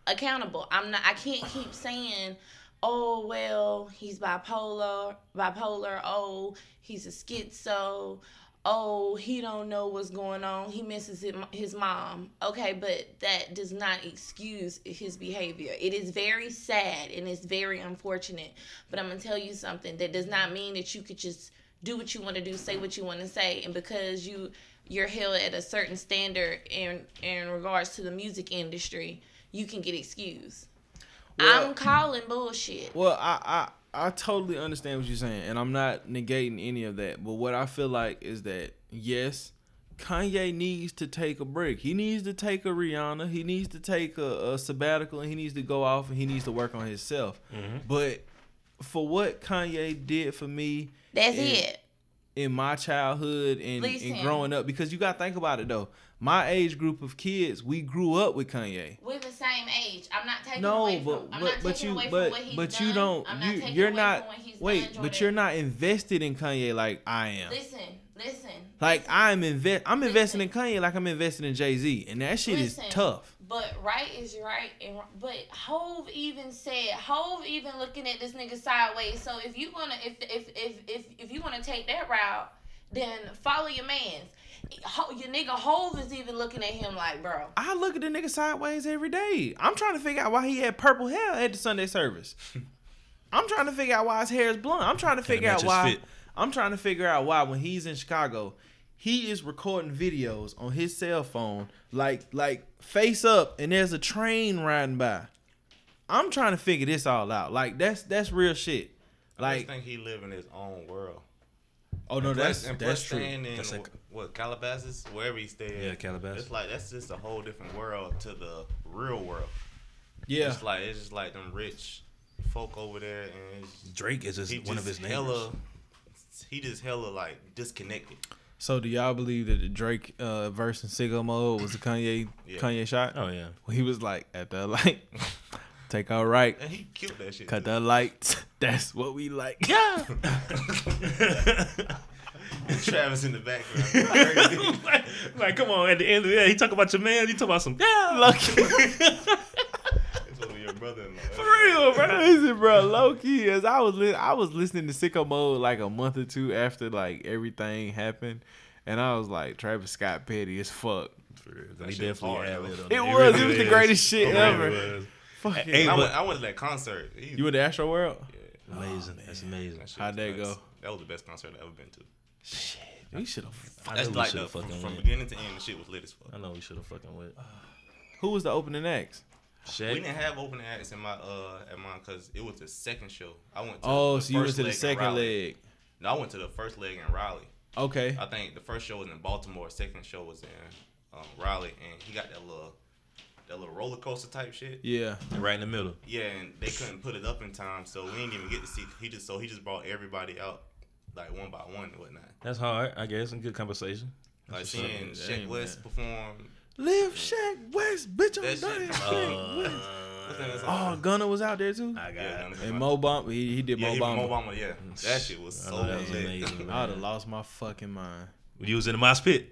accountable. I'm not I can't keep saying, "Oh, well, he's bipolar, bipolar. Oh, he's a schizo. Oh, he don't know what's going on. He misses his mom." Okay, but that does not excuse his behavior. It is very sad and it's very unfortunate, but I'm going to tell you something. That does not mean that you could just do what you want to do, say what you want to say, and because you you're held at a certain standard in in regards to the music industry, you can get excused. Well- I'm calling bullshit. Well, I, I I totally understand what you're saying, and I'm not negating any of that. But what I feel like is that yes, Kanye needs to take a break. He needs to take a Rihanna. He needs to take a, a sabbatical, and he needs to go off and he needs to work on himself. Mm-hmm. But for what Kanye did for me That's and- it. In my childhood and, and growing up, because you got to think about it though. My age group of kids, we grew up with Kanye. We're the same age. I'm not taking No, away but from. I'm but but you but from what he's but done. you don't not you you're away not from what he's wait, done, but you're not invested in Kanye like I am. Listen, listen. Like listen. I'm invest I'm investing in Listen. Kanye like I'm investing in Jay Z, and that shit Listen, is tough. But right is right, and but Hove even said Hove even looking at this nigga sideways. So if you wanna if if if if if you wanna take that route, then follow your man's. Your nigga Hove is even looking at him like, bro. I look at the nigga sideways every day. I'm trying to figure out why he had purple hair at the Sunday service. I'm trying to figure out why his hair is blonde. I'm trying to figure out why. fit. I'm trying to figure out why when he's in Chicago, he is recording videos on his cell phone, like like face up, and there's a train riding by. I'm trying to figure this all out. Like that's that's real shit. I Like just think he live in his own world. oh no, And that's plus- and that's true. in That's like- what Calabasas, wherever he stayed. Yeah, Calabasas. It's like that's just a whole different world to the real world. Yeah, It's like it's just like them rich folk over there, and Drake is just one of his just neighbors. Hella. He just hella like disconnected. So do y'all believe that the Drake uh, verse in Sicko Mode was a Kanye Yeah. Kanye shot? Oh yeah. When he was like at the light, take our right, And he killed that shit. cut too. the lights. That's what we like. Yeah. Travis in the background. Like, like, come on. At the end of the day, he talk about your man. You talk about some yeah. Lucky. It's supposed to be your brother-in-law. For real, bro. Listen, bro, low key, as I was li- I was listening to Sicko Mode like a month or two after like everything happened, and I was like, Travis Scott petty as fuck. For real. That He shit definitely hard, had though. it. It there. was. It really was the greatest shit It ever. really was. Fucking. Hey, I went, I went to that concert. He- you went to Astro World? Yeah, Amazing. That's amazing. that How'd that nuts. go? That was the best concert I've ever been to. Shit. We should have. I That's know we like the, have from, from beginning to end, the shit was lit as fuck. I know we should have fucking went. Who was the opening acts? We didn't have opening acts in my uh at mine because it was the second show. I went. to Oh, the so you went to the second leg. No, I went to the first leg in Raleigh. Okay. I think the first show was in Baltimore. Second show was in um, Raleigh, and he got that little that little roller coaster type shit. Yeah. Right in the middle. Yeah, and they couldn't put it up in time, so we didn't even get to see. He just so he just brought everybody out like one by one and whatnot. That's hard, I guess. And good conversation. Like seeing. Sheck Wes man. perform. Live Sheck Wes, bitch. I'm That done. shit- Sheck Wes. What's that Uh, song? Oh, Gunna was out there too. I got Yeah, it. And Mo Bamba, he, he did yeah, Mo he Bamba. Mo Bamba, yeah, that shit was I so know that was lit. amazing. I would have lost my fucking mind. You was in the mosh pit.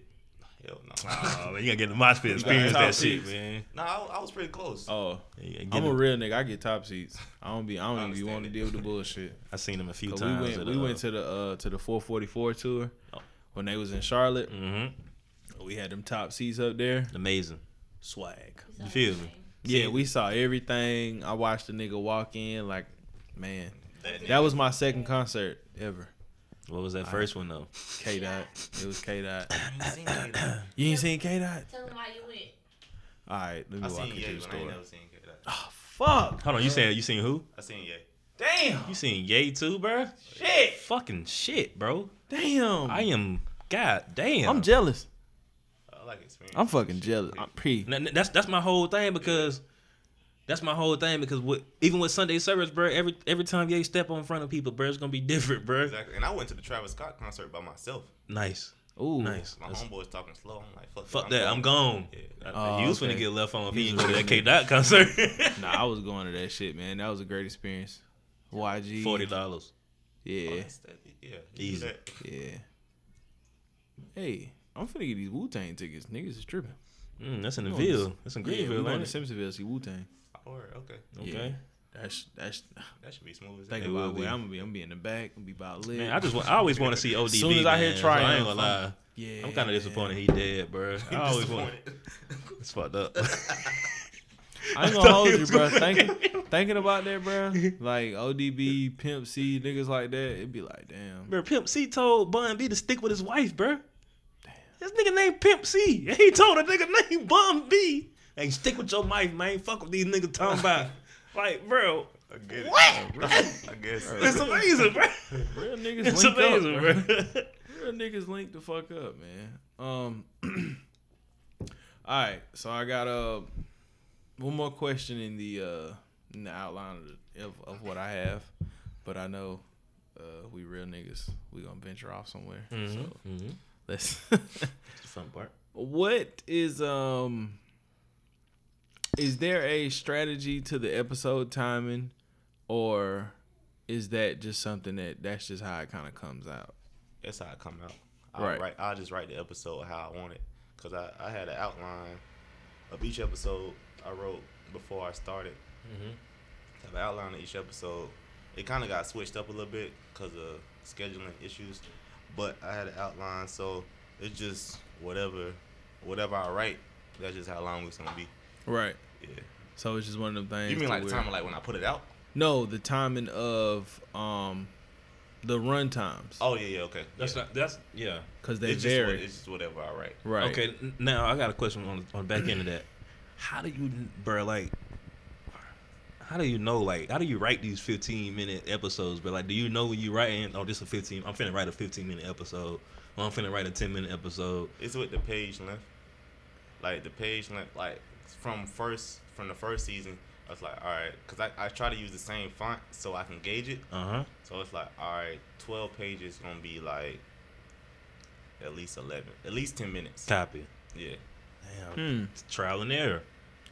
Hell no. Oh man, you gotta get in the mosh pit. Experience top that shit, man. no, I, I was pretty close. Oh, Yeah, I'm get a real nigga. I get top seats. I don't be. I don't I even be understand want to deal with the bullshit. I seen him a few 'Cause we times. went. We uh, went to the uh to the 444 tour Oh. when they was in Charlotte. Mhm. Oh, we had them top seats up there. Amazing. Swag. You feel me? Yeah, we saw everything. I watched the nigga walk in. Like, man, That, that was my second concert ever. What was that first one though? K Dot. It was K Dot. I seen Ye. You ain't seen K Dot? Tell him why you went. All right, let me I walk seen into the but I ain't store. never seen Ye. Oh, ah, fuck. Hold on, you saying you seen who? I seen Ye. Damn. You seen Ye too, bro? Shit. Fucking shit, bro. Damn. I am. God damn. I'm jealous. I like experience. I'm fucking jealous. I'm pre. N- n- That's that's my whole thing because that's my whole thing because what even with Sunday service, bro. Every every time you step on front of people, bro, it's gonna be different, bro. Exactly. And I went to the Travis Scott concert by myself. Nice, Ooh. nice. My That's- homeboy's talking slow. I'm like, fuck, Fuck that, I'm gone. Yeah. Oh, you was okay. finna get left on if he You ain't was go to that K Dot concert. Nah, I was going to that shit, man. That was a great experience. YG. Forty dollars. Yeah. Oh, yeah. Yeah. you do Easy. Yeah. Hey, I'm finna get these Wu Tang tickets. Niggas is tripping. Mm, that's in the Ville. That's in Yeah, we Greenville, going to? Simpsonville see Wu Tang. Oh, word, okay. Okay. That's that's. That should be smooth as Think about where I'm gonna be. I'm gonna be in the back. I'm gonna be about lit. Man, I just want, I always want to see ODB. As soon as I hear so I ain't gonna lie. yeah. I'm kind of disappointed he dead, bro. I always want. It's fucked up. I ain't gonna hold you, bro. Thinking, thinking about that, bro. Like ODB, Pimp C, niggas like that. It'd be like, damn. Bro, Pimp C told Bun B to stick with his wife, bro. This nigga named Pimp C. And he told a nigga named Bun B. Hey, stick with your wife, man. Fuck with these niggas talking about. Like, bro, I get it. what? I guess. It's amazing, bro. Real niggas It's link amazing, up, bro. bro. Real niggas link the fuck up, man. Um. all right, so I got uh one more question in the uh in the outline of, the, of, of what I have, but I know uh we real niggas we gonna venture off somewhere. So Mm-hmm. Let's. It's the fun part. what is um is there a strategy to the episode timing or is that just something that that's just how it kind of comes out That's how it come out. I'll Right. write. I'll just write the episode how I want it, cause I, I had an outline of each episode, I wrote before I started. Mm-hmm. Have an outline of each episode. It kind of got switched up a little bit because of scheduling issues, but I had an outline, so it's just whatever, whatever I write. That's just how long it's gonna be. Right. Yeah. So it's just one of the things. You mean like the where- time, of, like when I put it out? No, the timing of um the run times. Oh yeah, yeah, okay. That's yeah. not. That's yeah. because they it's just, what, vary. it's just whatever I write. right. Okay, now I got a question on on the back end of that. How do you, bro? Like, how do you know? Like, how do you write these fifteen minute episodes? But like, do you know when you writing? Oh, this a fifteen. I'm finna write a fifteen minute episode. Or I'm finna write a ten minute episode. It's with the page length. Like the page length, like from first from the first season, I was like, all right, because I, I try to use the same font so I can gauge it. Uh huh. So it's like, all right, twelve pages gonna be like at least eleven, at least ten minutes. Copy. Yeah. Damn. Hmm. It's trial and error.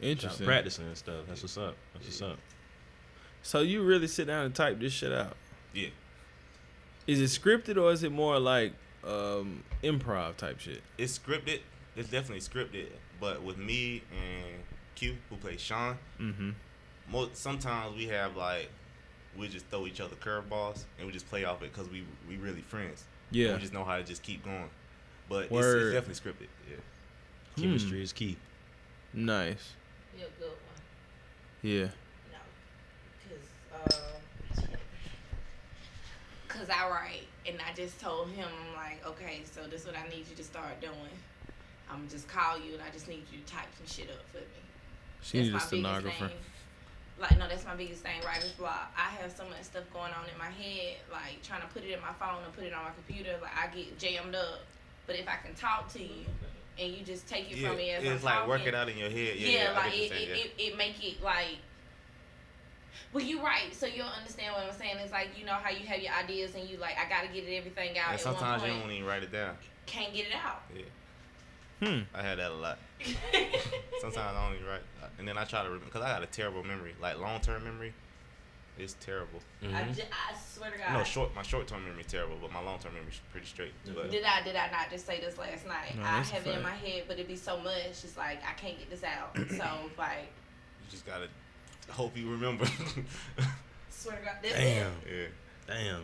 Interesting. Practicing and stuff. That's what's up. That's what's up. So you really sit down and type this shit out? Yeah. Is it scripted or is it more like um improv type shit? It's scripted. It's definitely scripted. But with me and Q, who plays Sean, Mm-hmm. most sometimes we have like we just throw each other curveballs and we just play off it because we we really friends. Yeah. We just know how to just keep going. But it's, it's definitely scripted. Yeah. Chemistry is key. Nice. You're a good one. Yeah. No, cause uh, cause I write, and I just told him I'm like, okay, so this is what I need you to start doing. I'm just call you, and I just need you to type some shit up for me. She needs a stenographer. Like no, that's my biggest thing. Writer's block. I have so much stuff going on in my head, like trying to put it in my phone and put it on my computer. Like I get jammed up. But if I can talk to you, and you just take it Yeah, from me as it's I'm like talking, work it out in your head. Yeah, yeah, yeah, like it, what you're it, saying, it, it make it like well you right so you'll understand what i'm saying it's like you know how you have your ideas and you like i gotta get it everything out And at one sometimes you don't even write it down. can't get it out Yeah, Hmm. I had that a lot. Sometimes I don't even write, and then I try to remember because I got a terrible memory, like long term memory. It's terrible. I, Mhm. ju- I swear to god No, short. My short term memory is terrible, but my long term memory is pretty straight. But did i did i not just say this last night No, i have it in my head but it'd be so much it's like i can't get this out so like you just gotta hope you remember. swear to god that's Damn. it yeah. Damn.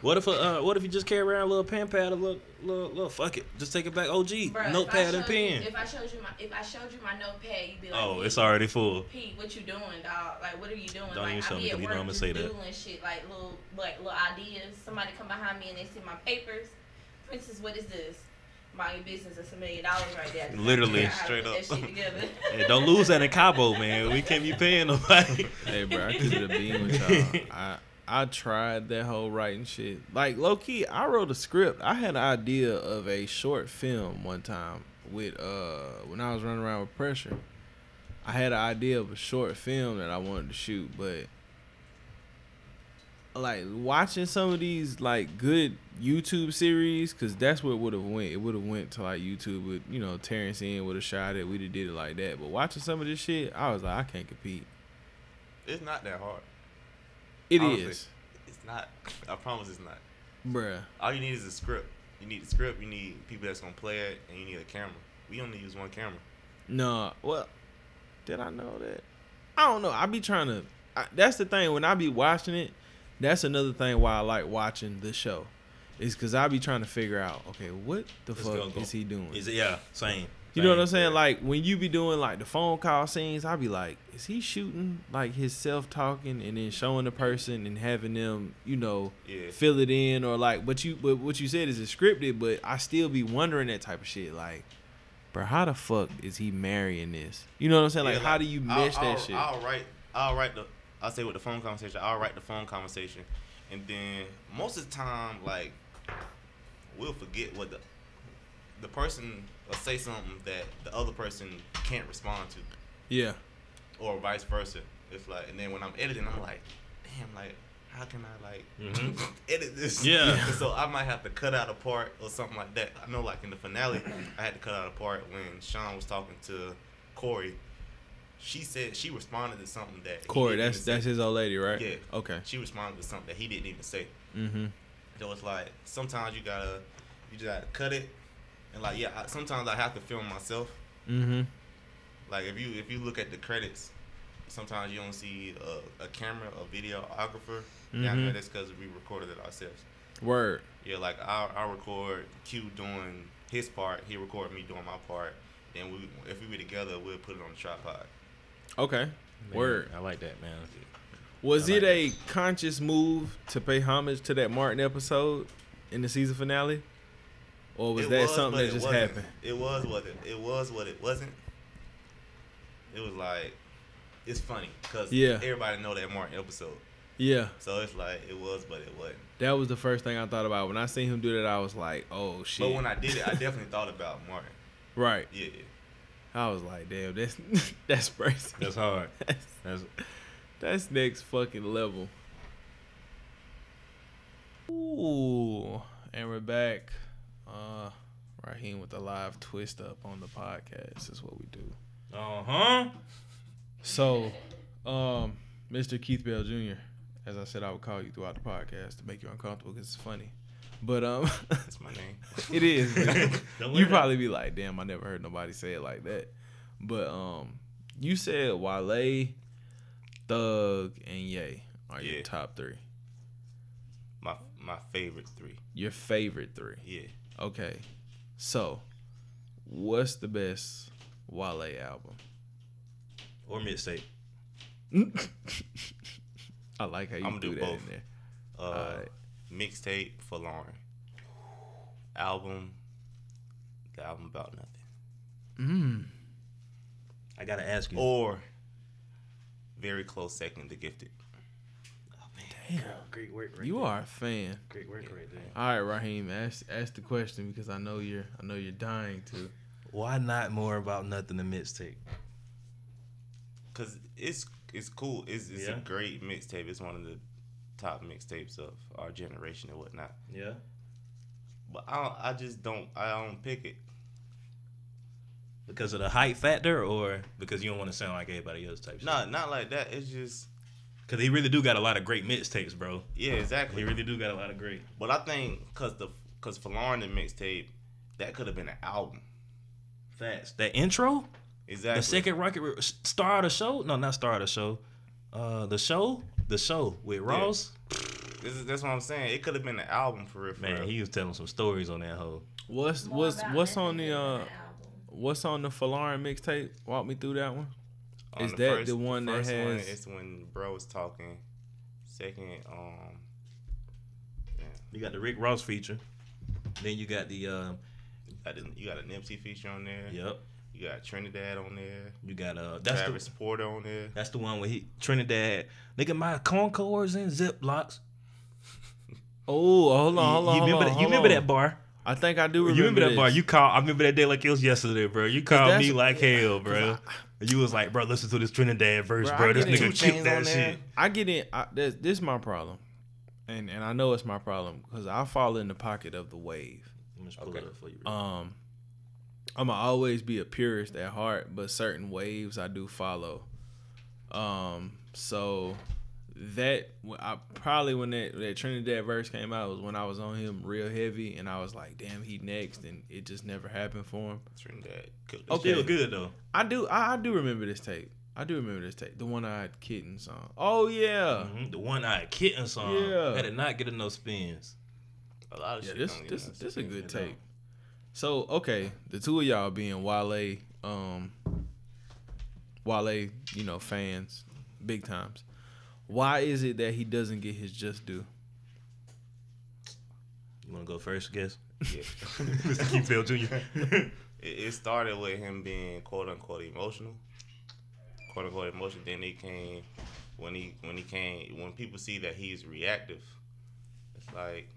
What if uh, what if you just carry around a little pen pad, a little, little, little fuck it, just take it back, OG, Bruh, if I notepad and showed you- pen. if i showed you my if i showed you my notepad you'd be like Oh, "Pete, it's already full. Pete, what you doing, dog? Like, what are you doing? Don't like, even show I me, be 'cause at you know work I'ma just say that. doodling shit, like little, like little ideas. Somebody come behind me and they see my papers. Princess, what is this? Mind your business. It's a million dollars right there. Literally. gotta figure out how to Straight up. Hey, don't lose that in Cabo, man. We can't be paying nobody. Hey, bro, I keep it a beam with y'all. I I tried that whole writing shit. Like low key, I wrote a script. I had an idea of a short film one time with uh when I was running around with pressure. I had an idea of a short film that I wanted to shoot, but like watching some of these like good YouTube series, cause that's what would have went. It would have went to like YouTube with you know Terrence Ian would have shot it. We'd have did it like that. But watching some of this shit, I was like, I can't compete. It's not that hard. It is, Honestly. It's not. I promise it's not. bruh. All you need is a script. You need a script. You need people that's gonna play it, and you need a camera. We only use one camera. No, well, did I know that? I don't know. I be trying to. I, that's the thing. When I be watching it, that's another thing why I like watching the show, is because I be trying to figure out, okay, what the Let's go, fuck go. is he doing? Is it yeah, same. You know what I'm saying? Like when you be doing like the phone call scenes, I be like, is he shooting like his self talking and then showing the person and having them, you know, Yeah. fill it in or like? But you, but what you said is it scripted, but I still be wondering that type of shit, like. Bro, how the fuck is he marrying this? You know what I'm saying? Like, Yeah, how do you I'll- mesh I'll, that shit? I'll write. I'll write the. I'll say with the phone conversation. I'll write the phone conversation, and then most of the time, like, we'll forget what the the person will say something that the other person can't respond to, yeah. or vice versa. It's like, and then when I'm editing, I'm like, damn, like, how can I like Mhm. edit this? Yeah. so I might have to cut out a part or something like that. I know, like in the finale, I had to cut out a part when Sean was talking to Corey. She said she responded to something that Corey, that's that's his old lady, right? Yeah. Okay. She responded to something that he didn't even say. Mm-hmm. So it's like sometimes you gotta you just gotta cut it, and like yeah, I, sometimes I have to film myself, Mm-hmm. Like if you if you look at the credits, sometimes you don't see a, a camera, a videographer. Yeah, Mhm. that's because we recorded it ourselves. Word. Yeah, like I I record Q doing his part, he record me doing my part, and we if we were together, we'll put it on the tripod. Okay. Man, Word. I like that, man. Was I it like a conscious move to pay homage to that Martin episode in the season finale? Or was It that was, something that just wasn't. happened? It was what it, it was what it wasn't. It was like it's funny because Yeah. everybody know that Martin episode, Yeah. so it's like it was, but it wasn't. That was the first thing I thought about. When I seen him do that, I was like, oh shit. But when I did it, I definitely thought about Martin. right. Yeah, yeah. I was like, damn, that's that's crazy. That's hard. That's, That's that's next fucking level. Ooh. And we're back. Uh Raheem with a live twist up on the podcast is what we do. uh huh. So, um, Mr. Keith Bell Jr., as I said, I would call you throughout the podcast to make you uncomfortable because it's funny. But um, That's my name. it is. You probably be like, "Damn, I never heard nobody say it like that." But um, you said Wale, Thug, and Ye are your top three. My my favorite three. Your favorite three. Yeah. Okay, so what's the best Wale album? Or mixtape. I like how you I'ma do do that both. in there. Uh, mixtape Folarin. Album. The album about nothing. Mm. I gotta ask you. Or very close second, The Gifted. Damn. great work. Right You there. are a fan. Great work right there. All right, Raheem, ask ask the question because I know you're I know you're dying to. Why not more about nothing than mixtape? Cause it's it's cool. It's it's Yeah. a great mixtape. It's one of the top mixtapes of our generation and whatnot. Yeah. But I don't, I just don't I don't pick it. Because of the hype factor, or because you don't want to sound like everybody else type shit? Not not like that. It's just Because he really do got a lot of great mixtapes, bro. yeah, exactly. He really do got a lot of great. But I think cause the cause Folarin the mixtape, that could have been an album. Facts. That intro, Exactly. the second record, re- star of the show. No, not star of the show. Uh, the show, the show with Ross. This is, that's what I'm saying. It could have been an album for real. For Man, real. he was telling some stories on that hoe. What's More what's what's on the uh album. what's on the Folarin mixtape? Walk me through that one. On is that the one that first one, has- it's when bro was talking. Second, um, You got the Rick Ross feature. Then you got the um, you got, the, you got a Nipsey feature on there. yep. You got Trinidad on there. You got uh, that's Travis the Porter on there. that's the one where he Trinidad. Nigga, my Concords and Ziplocs. Oh, hold on, hold you, on. you hold remember on, that? You hold remember on. that bar? I think I do remember, you remember that bar? You called. I remember that day like it was yesterday, bro. You called me like hell, bro. you was like, bro, listen to this Trinidad verse, Bro, bro. This nigga Chainz that shit. I get in. I, this, this is my problem, and and I know it's my problem because I fall in the pocket of the wave. Let me just pull Okay. it up for you. Bro. Um, I'ma always be a purist at heart, but certain waves I do follow. Um, so that I probably when that that Trinidad verse came out was when I was on him real heavy, and I was like, damn, he next, and it just never happened for him. Trinidad It's okay. still good though. I do, I, I do remember this tape. I do remember this tape, the one eyed kitten song. Oh yeah, Mhm. The one eyed kitten song. Yeah. That did not get enough spins. A lot of yeah. shit. This this enough this a good tape. So okay, the two of y'all being Wale, um, Wale, you know, fans, big times. Why is it that he doesn't get his just due? You want to go first, I guess? Yeah. Mr. Keith Bell Jr. it, it started with him being quote unquote emotional, quote unquote emotional. Then he came when he when he came when people see that he's reactive. It's like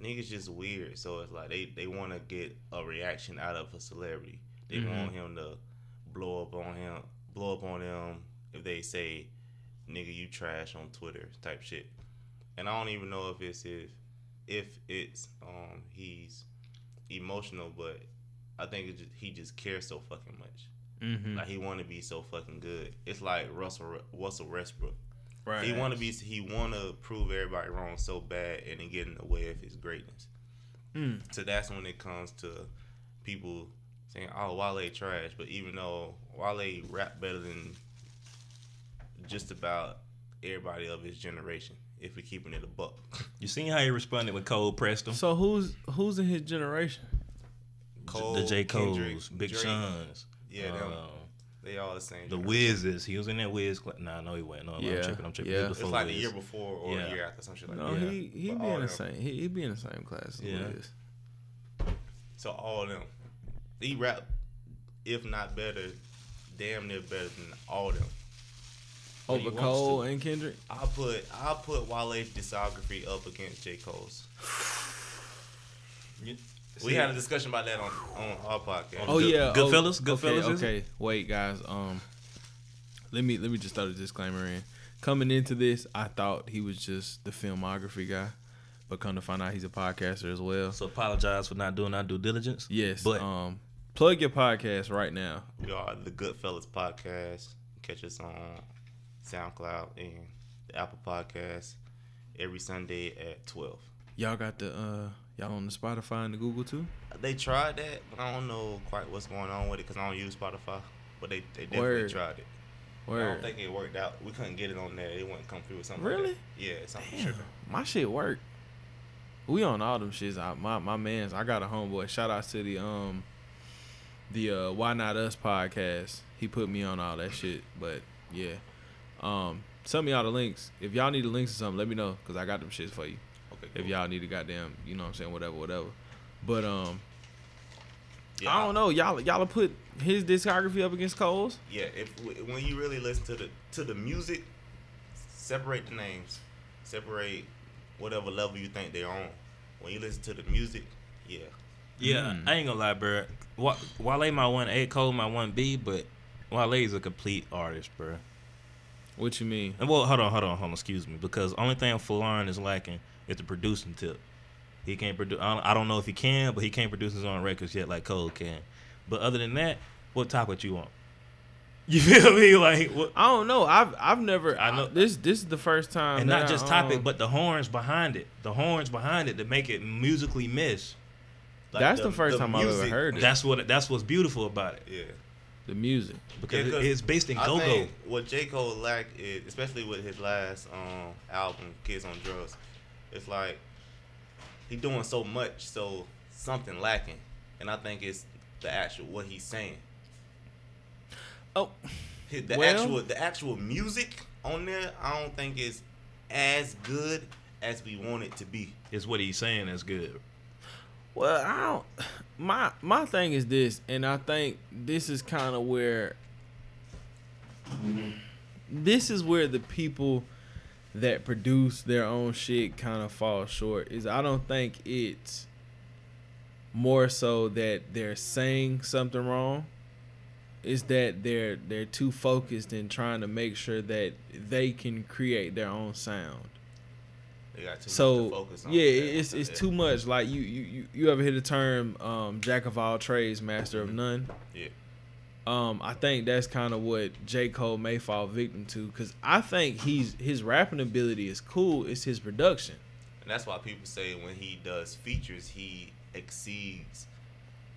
niggas just weird. So it's like they they want to get a reaction out of a celebrity. They Mhm. want him to blow up on him, blow up on them if they say, "Nigga, you trash" on Twitter type shit. And I don't even know if it's if if it's um he's emotional, but I think it just, he just cares so fucking much. Mm-hmm. Like he want to be so fucking good. It's like Russell Russell Westbrook. Right. He want to be he want to prove everybody wrong so bad and then get in the way of his greatness. Mm. So that's when it comes to people saying, "Oh, Wale trash," but even though Wale rap better than just about everybody of his generation, if we're keeping it a buck. You seen how he responded when Cole pressed him? So who's who's in his generation? Cole, the J. Cole's, Kendrick, Big Drake, Sean's, Yeah, them. um, they all the same. the generation. Wizzes. He was in that Wiz. Cl- nah, no, he wasn't. No, Yeah, I'm tripping. I'm tripping. yeah. He was It's before like the year before or Yeah. a year after, some shit like No, that. Yeah. he he But be all in the same he, he be in the same class as Yeah. Wiz. So all of them, he rap, if not better, damn near better than all of them. When he Over Cole to. and Kendrick. I'll put I'll put Wale's discography up against J Cole's. You- We had a discussion about that on on our podcast. Oh Good- yeah, Goodfellas? Oh, Goodfellas, Okay, okay. Wait, guys. Um, let me let me just throw the disclaimer in. Coming into this, I thought he was just the filmography guy, but come to find out he's a podcaster as well. So apologize for not doing our due diligence. Yes. but um, plug your podcast right now. We are the Goodfellas podcast. Catch us on SoundCloud and the Apple Podcast every Sunday at twelve. Y'all got the uh, y'all on the Spotify and the Google too. They tried that, but I don't know quite what's going on with it because I don't use Spotify. But they, they definitely Word. tried it. I don't think it worked out. We couldn't get it on there. It wouldn't come through or something. Really? Like. Yeah, something Damn, tripping. my shit worked. We on all them shits. I, my my man's. I got a homeboy. Shout out to the um, the uh, Why Not Us podcast. He put me on all that shit. But yeah, um, send me all the links. If y'all need the links or something, let me know because I got them shits for you. Okay. If y'all need a goddamn, you know what I'm saying, whatever, whatever. But um, Yeah, I don't know. Y'all y'all put his discography up against Cole's. Yeah, if when you really listen to the to the music, separate the names, separate whatever level you think they're on. When you listen to the music, yeah, yeah, Mm. I ain't gonna lie, bro. Wa- Wale my one A, Cole my one B, but Wale is a complete artist, bro. What you mean? And well, hold on, hold on, hold on. Excuse me, because only thing Folarin is lacking is the producing tip. He can't produce. I don't, I don't know if he can, but he can't produce his own records yet, like Cole can. But other than that, what topic you want? You feel me? Like what? I don't know. I've I've never. I I know- know this. This is the first time. And that not I, just topic, um, but the horns behind it. The horns behind it to make it musically miss. Like That's the first time I've ever heard it. That's what. That's what's beautiful about it Yeah, the music. because Yeah, it's based in go go. what J Cole lacked is, especially with his last um album, Kids on Drugs, it's like he doing so much, so something lacking, and I think it's the actual what he's saying. Oh, The Well- actual the actual music on there, I don't think is as good as we want it to be. Is what he's saying is good. Well, I don't. My my thing is this, and I think this is kind of where. This is where the people that produce their own shit kind of fall short. Is I don't think it's more so that they're saying something wrong. Is that they're they're too focused in trying to make sure that they can create their own sound. They got too much to So focus on. yeah, it's it's Yeah. too much. Like you you you, you ever hear the term um, jack of all trades, master of none? Yeah. Um, I think that's kind of what J Cole may fall victim to because I think he's his rapping ability is cool. It's his production. And that's why people say when he does features, he exceeds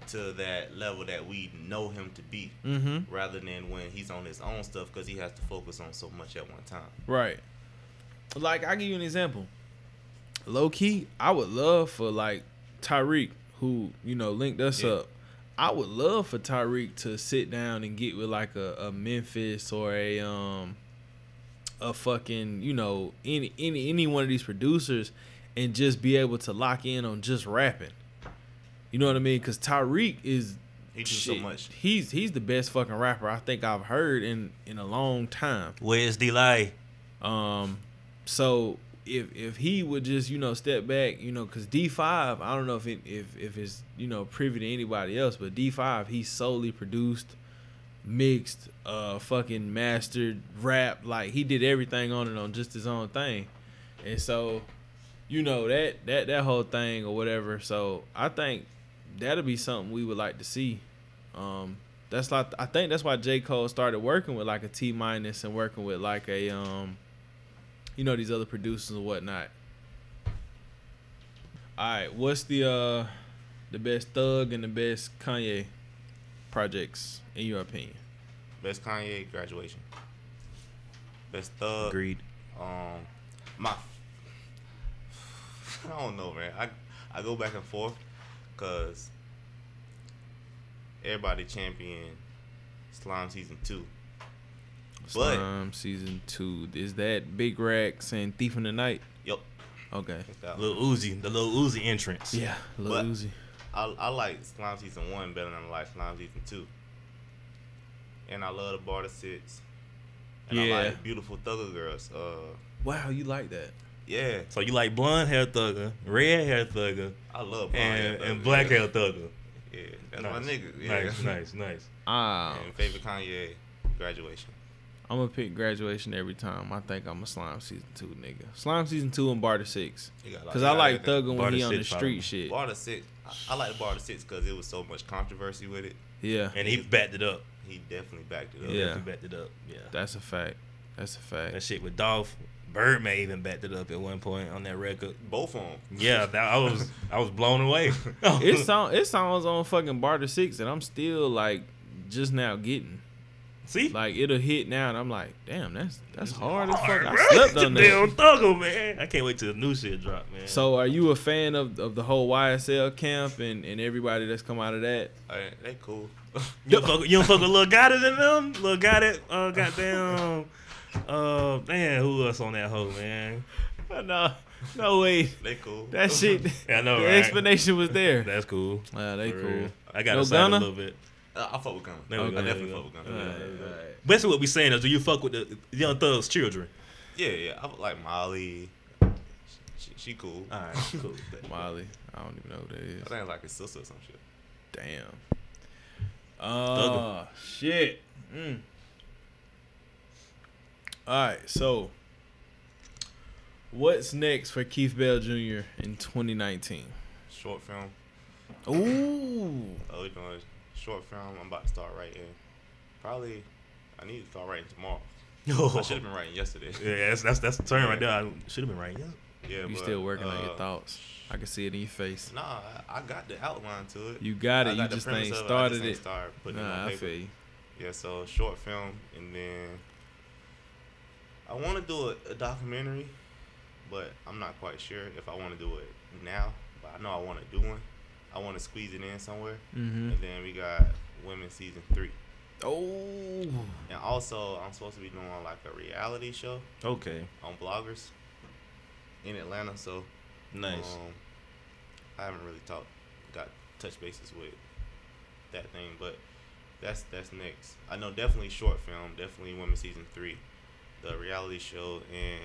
to that level that we know him to be, Mm-hmm. rather than when he's on his own stuff because he has to focus on so much at one time. Right. Like I give you an example. Low key, I would love for like Tyreek, who you know linked us Yeah. up. I would love for Tyreek to sit down and get with like a, a Memphis or a um a fucking you know any any any one of these producers and just be able to lock in on just rapping. You know what I mean? Because Tyreek is He do so much. He's he's the best fucking rapper I think I've heard in in a long time. Where's Delay? Um, so if if he would just you know step back, you know, because D five, I don't know if it if if it's you know privy to anybody else, but D five he solely produced, mixed, uh, fucking mastered, rap, like he did everything on it on just his own thing, and so, you know that that that whole thing or whatever. So I think that'll be something we would like to see. Um, that's like I think that's why J Cole started working with like a T minus and working with like a um, you know these other producers and whatnot. All right, what's the uh the best Thug and the best Kanye? projects in your opinion? Best Kanye graduation. Best Thug. Agreed. Um, my. I don't know, man. I I go back and forth, cause everybody champion Slime season two. But- Slime season two. Is that Big Rack saying Thief in the Night? Yup. Okay. that's that Uzi, the little Uzi entrance. Yeah, Lil But- Uzi. I I like Slime season one better than I like Slime season two. And I love the Barter Six. And Yeah. I like Beautiful Thugger Girls. Uh, Wow, you like that? yeah, So you like blonde hair thugger, red hair thugger, I love blonde and, hair and black yeah. hair thugger. Yeah, that's nice. my nigga. Yeah. Nice, nice, nice. Ah, And favorite Kanye graduation. I'm gonna pick graduation every time. I think I'm a slime season two nigga. Slime season two and Barter six. Cause I like that- thugging when he on the street probably. shit. Barter Six. I, I like the Barter Six because it was so much controversy with it. Yeah, And he backed it up. He definitely backed it up. Yeah. He backed it up. Yeah. that's a fact. That's a fact. That shit with Dolph. Birdman even backed it up at one point on that record. Both of them. Yeah, that, I was I was blown away. It sound it sounds on fucking Barter six, and I'm still like just now getting See, like it'll hit now, and I'm like, damn, that's that's hard as fuck. Hard, I slept on a damn that. thugger, man. I can't wait till the new shit drop, man. So, are you a fan of, of the whole YSL camp and, and everybody that's come out of that? Hey, they cool. you don't fuck, you don't fuck with Lil Gotit than them? Lil Gotit, uh, goddamn, uh, man, who else on that hoe, man? No, no way. they cool. That shit. I know, the right? explanation was there. That's cool. Yeah, they For cool. real. I got No a little bit. I fuck with Gunna. There we I there definitely we fuck go. with Gunna. Alright, Yeah, yeah, alright. Basically, what we saying is, do you fuck with the Young Thug's children? yeah, yeah. I like Molly. She, she cool. All right, cool. Molly. I don't even know who that is. I think like his sister or some shit. Damn. Oh shit. Mm. All right, so what's next for Keith Bell Jr. in 2019? Short film. Ooh. Oh, doing short film. I'm about to start writing. Probably, I need to start writing tomorrow. I should have been writing yesterday. Yeah, that's that's, that's the term right there. I should have been writing. Yeah. Yeah, You but, still working on your uh, thoughts? I can see it in your face. Nah, I, I got the outline to it. You got I it. You got the just ain't of it, I started just it. started putting it Nah, on I paper. feel you. Yeah, so short film, and then I want to do a, a documentary, but I'm not quite sure if I want to do it now. But I know I want to do one. I want to squeeze it in somewhere, Mm-hmm. and then we got women season three, Oh. and also I'm supposed to be doing like a reality show Okay. on bloggers in Atlanta. So Nice. um, I haven't really talked, got touch bases with that thing, but that's that's next. I know definitely short film, definitely Women Season Three, the reality show and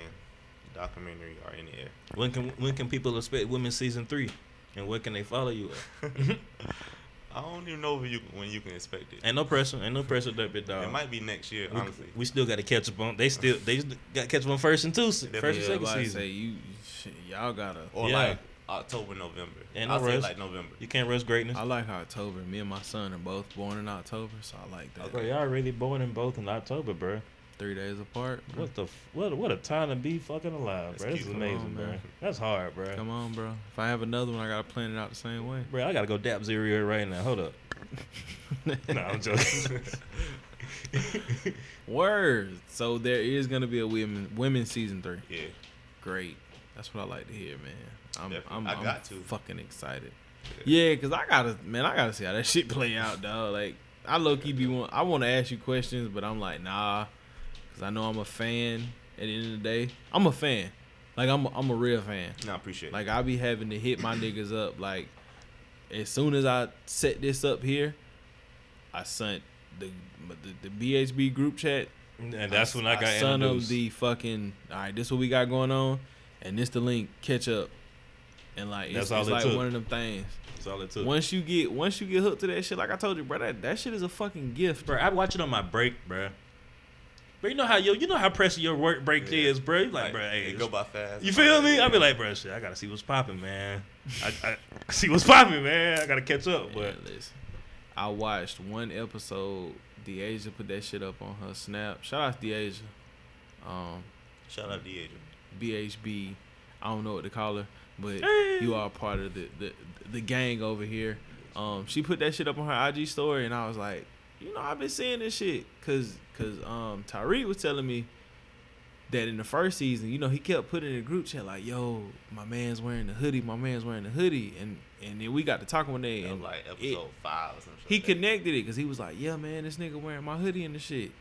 documentary are in the air. When can when can people expect Women season three, and where can they follow you? At? I don't even know when you when you can expect it. Ain't no pressure. Ain't no pressure, that bit dog. it might be next year, we, honestly. we still got to catch up on. They still they got to catch up on first and two, se- first and uh, second about to season. say you, y'all gotta. or yeah. like October, November. Ain't no I'll say rush. like November. You can't rush greatness. I like October. Me and my son are both born in October, so I like that. Okay, y'all really born in both in October, bro. Three days apart. bro. What the f- what what a time to be fucking alive, That's bro. This is amazing, on, bro. man. That's hard, bro. Come on, bro. If I have another one, I gotta plan it out the same way. Bro, I gotta go dap zero right now. Hold up. no, I'm joking. Word. So there is gonna be a women women season three. Yeah, Great. That's what I like to hear, man. I'm Definitely. I'm, I I'm got to. fucking excited. Yeah, cause I gotta man, I gotta see how that shit play out, dog. Like I low key be want I want to ask you questions, but I'm like nah, cause I know I'm a fan. At the end of the day, I'm a fan. Like I'm a, I'm a real fan. no, I appreciate. Like I be having to hit my niggas up. Like as soon as I set this up here, I sent the the, the BHB group chat. and that's when I got I sent them the fucking. All right, this what we got going on, and this the link. Catch up, and like That's it's, all it's it like took. one of them things. That's all it took. Once you get once you get hooked to that shit, like I told you, bro, that, that shit is a fucking gift. bro, I watch it on my break, bro. But you know how yo, you know how pressing your work break Yeah. is, bro. You like, like, bro, hey, it go by fast. you feel me? I be like, bro, shit, I gotta see what's popping, man. I, I see what's popping, man. I gotta catch up, but Man, listen, I watched one episode. Deasia put that shit up on her snap. Shout out to Deasia. Um, Shout out Deja. BHB. I don't know what to call her, but Hey. you are part of the, the the gang over here. Um, she put that shit up on her IG story, and I was like, you know, I've been seeing this shit, cause, cause, um, Tyreek was telling me that in the first season, you know, he kept putting in the group chat like, "Yo, my man's wearing the hoodie, my man's wearing the hoodie," and and then we got to talking one day, and like it- episode five or something. he connected it because he was like, "Yeah, man, this nigga wearing my hoodie and the shit."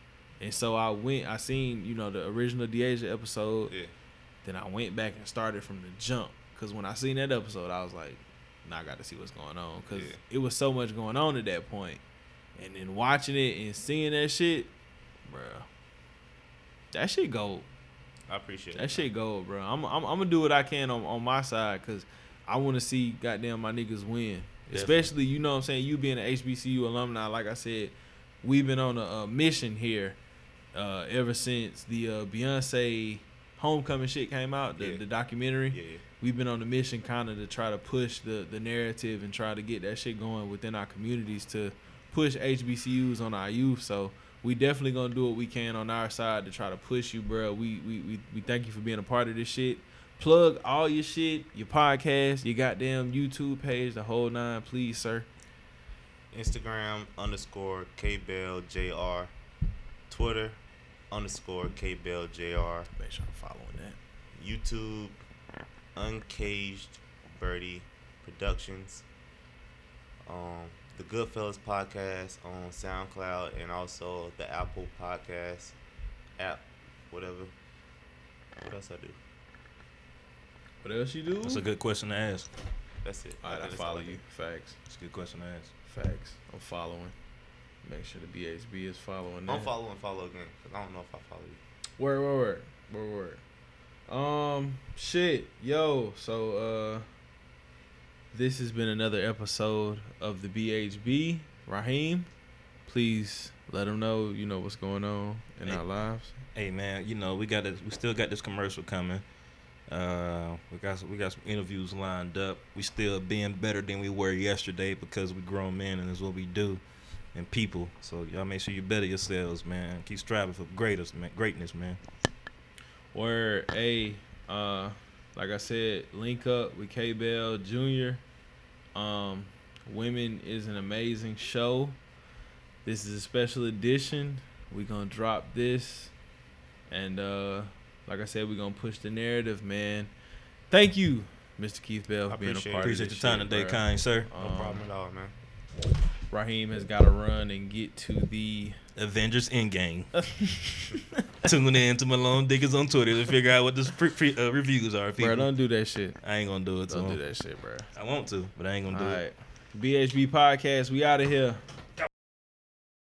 And so I went, I seen, you know, the original Deasia episode. Yeah. Then I went back and started from the jump because when I seen that episode, I was like, "Now I got to see what's going on," because Yeah. it was so much going on at that point. And then watching it and seeing that shit, bro. that shit gold. I appreciate That it. shit gold, bro. I'm I'm, I'm gonna do what I can on, on my side because I want to see goddamn my niggas win. Especially, you know what I'm saying, you being an HBCU alumni, like I said, we've been on a, a mission here uh, ever since the uh, Beyonce homecoming shit came out, the, Yeah. the documentary. Yeah. We've been on a mission kind of to try to push the, the narrative and try to get that shit going within our communities to push HBCUs on our youth. So we definitely gonna do what we can on our side to try to push you, bro. We we, we, we thank you for being a part of this shit. Plug all your shit, your podcast, your goddamn YouTube page, the whole nine, please, sir. Instagram underscore KBellJR. Twitter underscore KBellJR. Make sure I'm following that. YouTube Uncaged Birdie Productions. Um, the Goodfellas podcast on SoundCloud and also the Apple Podcast app, whatever. What else I do? What else you do? That's a good question to ask. That's it. All right, I think follow you. Facts. It's a good question to ask. Facts. I'm following. Make sure the BHB is following that. I'm following follow again because I don't know if I follow you. Word, word, word, word, word. Um, shit, yo. So, uh, this has been another episode of the BHB. Raheem, please let them know you know what's going on in Hey. our lives. Hey man, you know we got this, we still got this commercial coming. Uh, we got some, we got some interviews lined up. We still being better than we were yesterday because we grown men and it's what we do, and people. So y'all make sure you better yourselves, man. Keep striving for greatest, man. Greatness, man. Word, a uh, like I said, link up with K Bell Jr. Um, Women is an amazing show. This is a special edition. We're gonna drop this. And uh like I said, we're gonna push the narrative, man. Thank you, Mr. Keith Bell, I for being a appreciate part it. Appreciate your time shit, today, bruh. kind sir. No Um, problem at all, man. Raheem has got to run and get to the. Avengers Endgame. Tune in to Malone Dickens on Twitter to figure out what the pre- pre- uh, reviews are. Bro, don't do that shit. I ain't gonna do it. Don't do him. that shit, bro. I want to, but I ain't gonna All do right. it. BHB podcast. We out of here.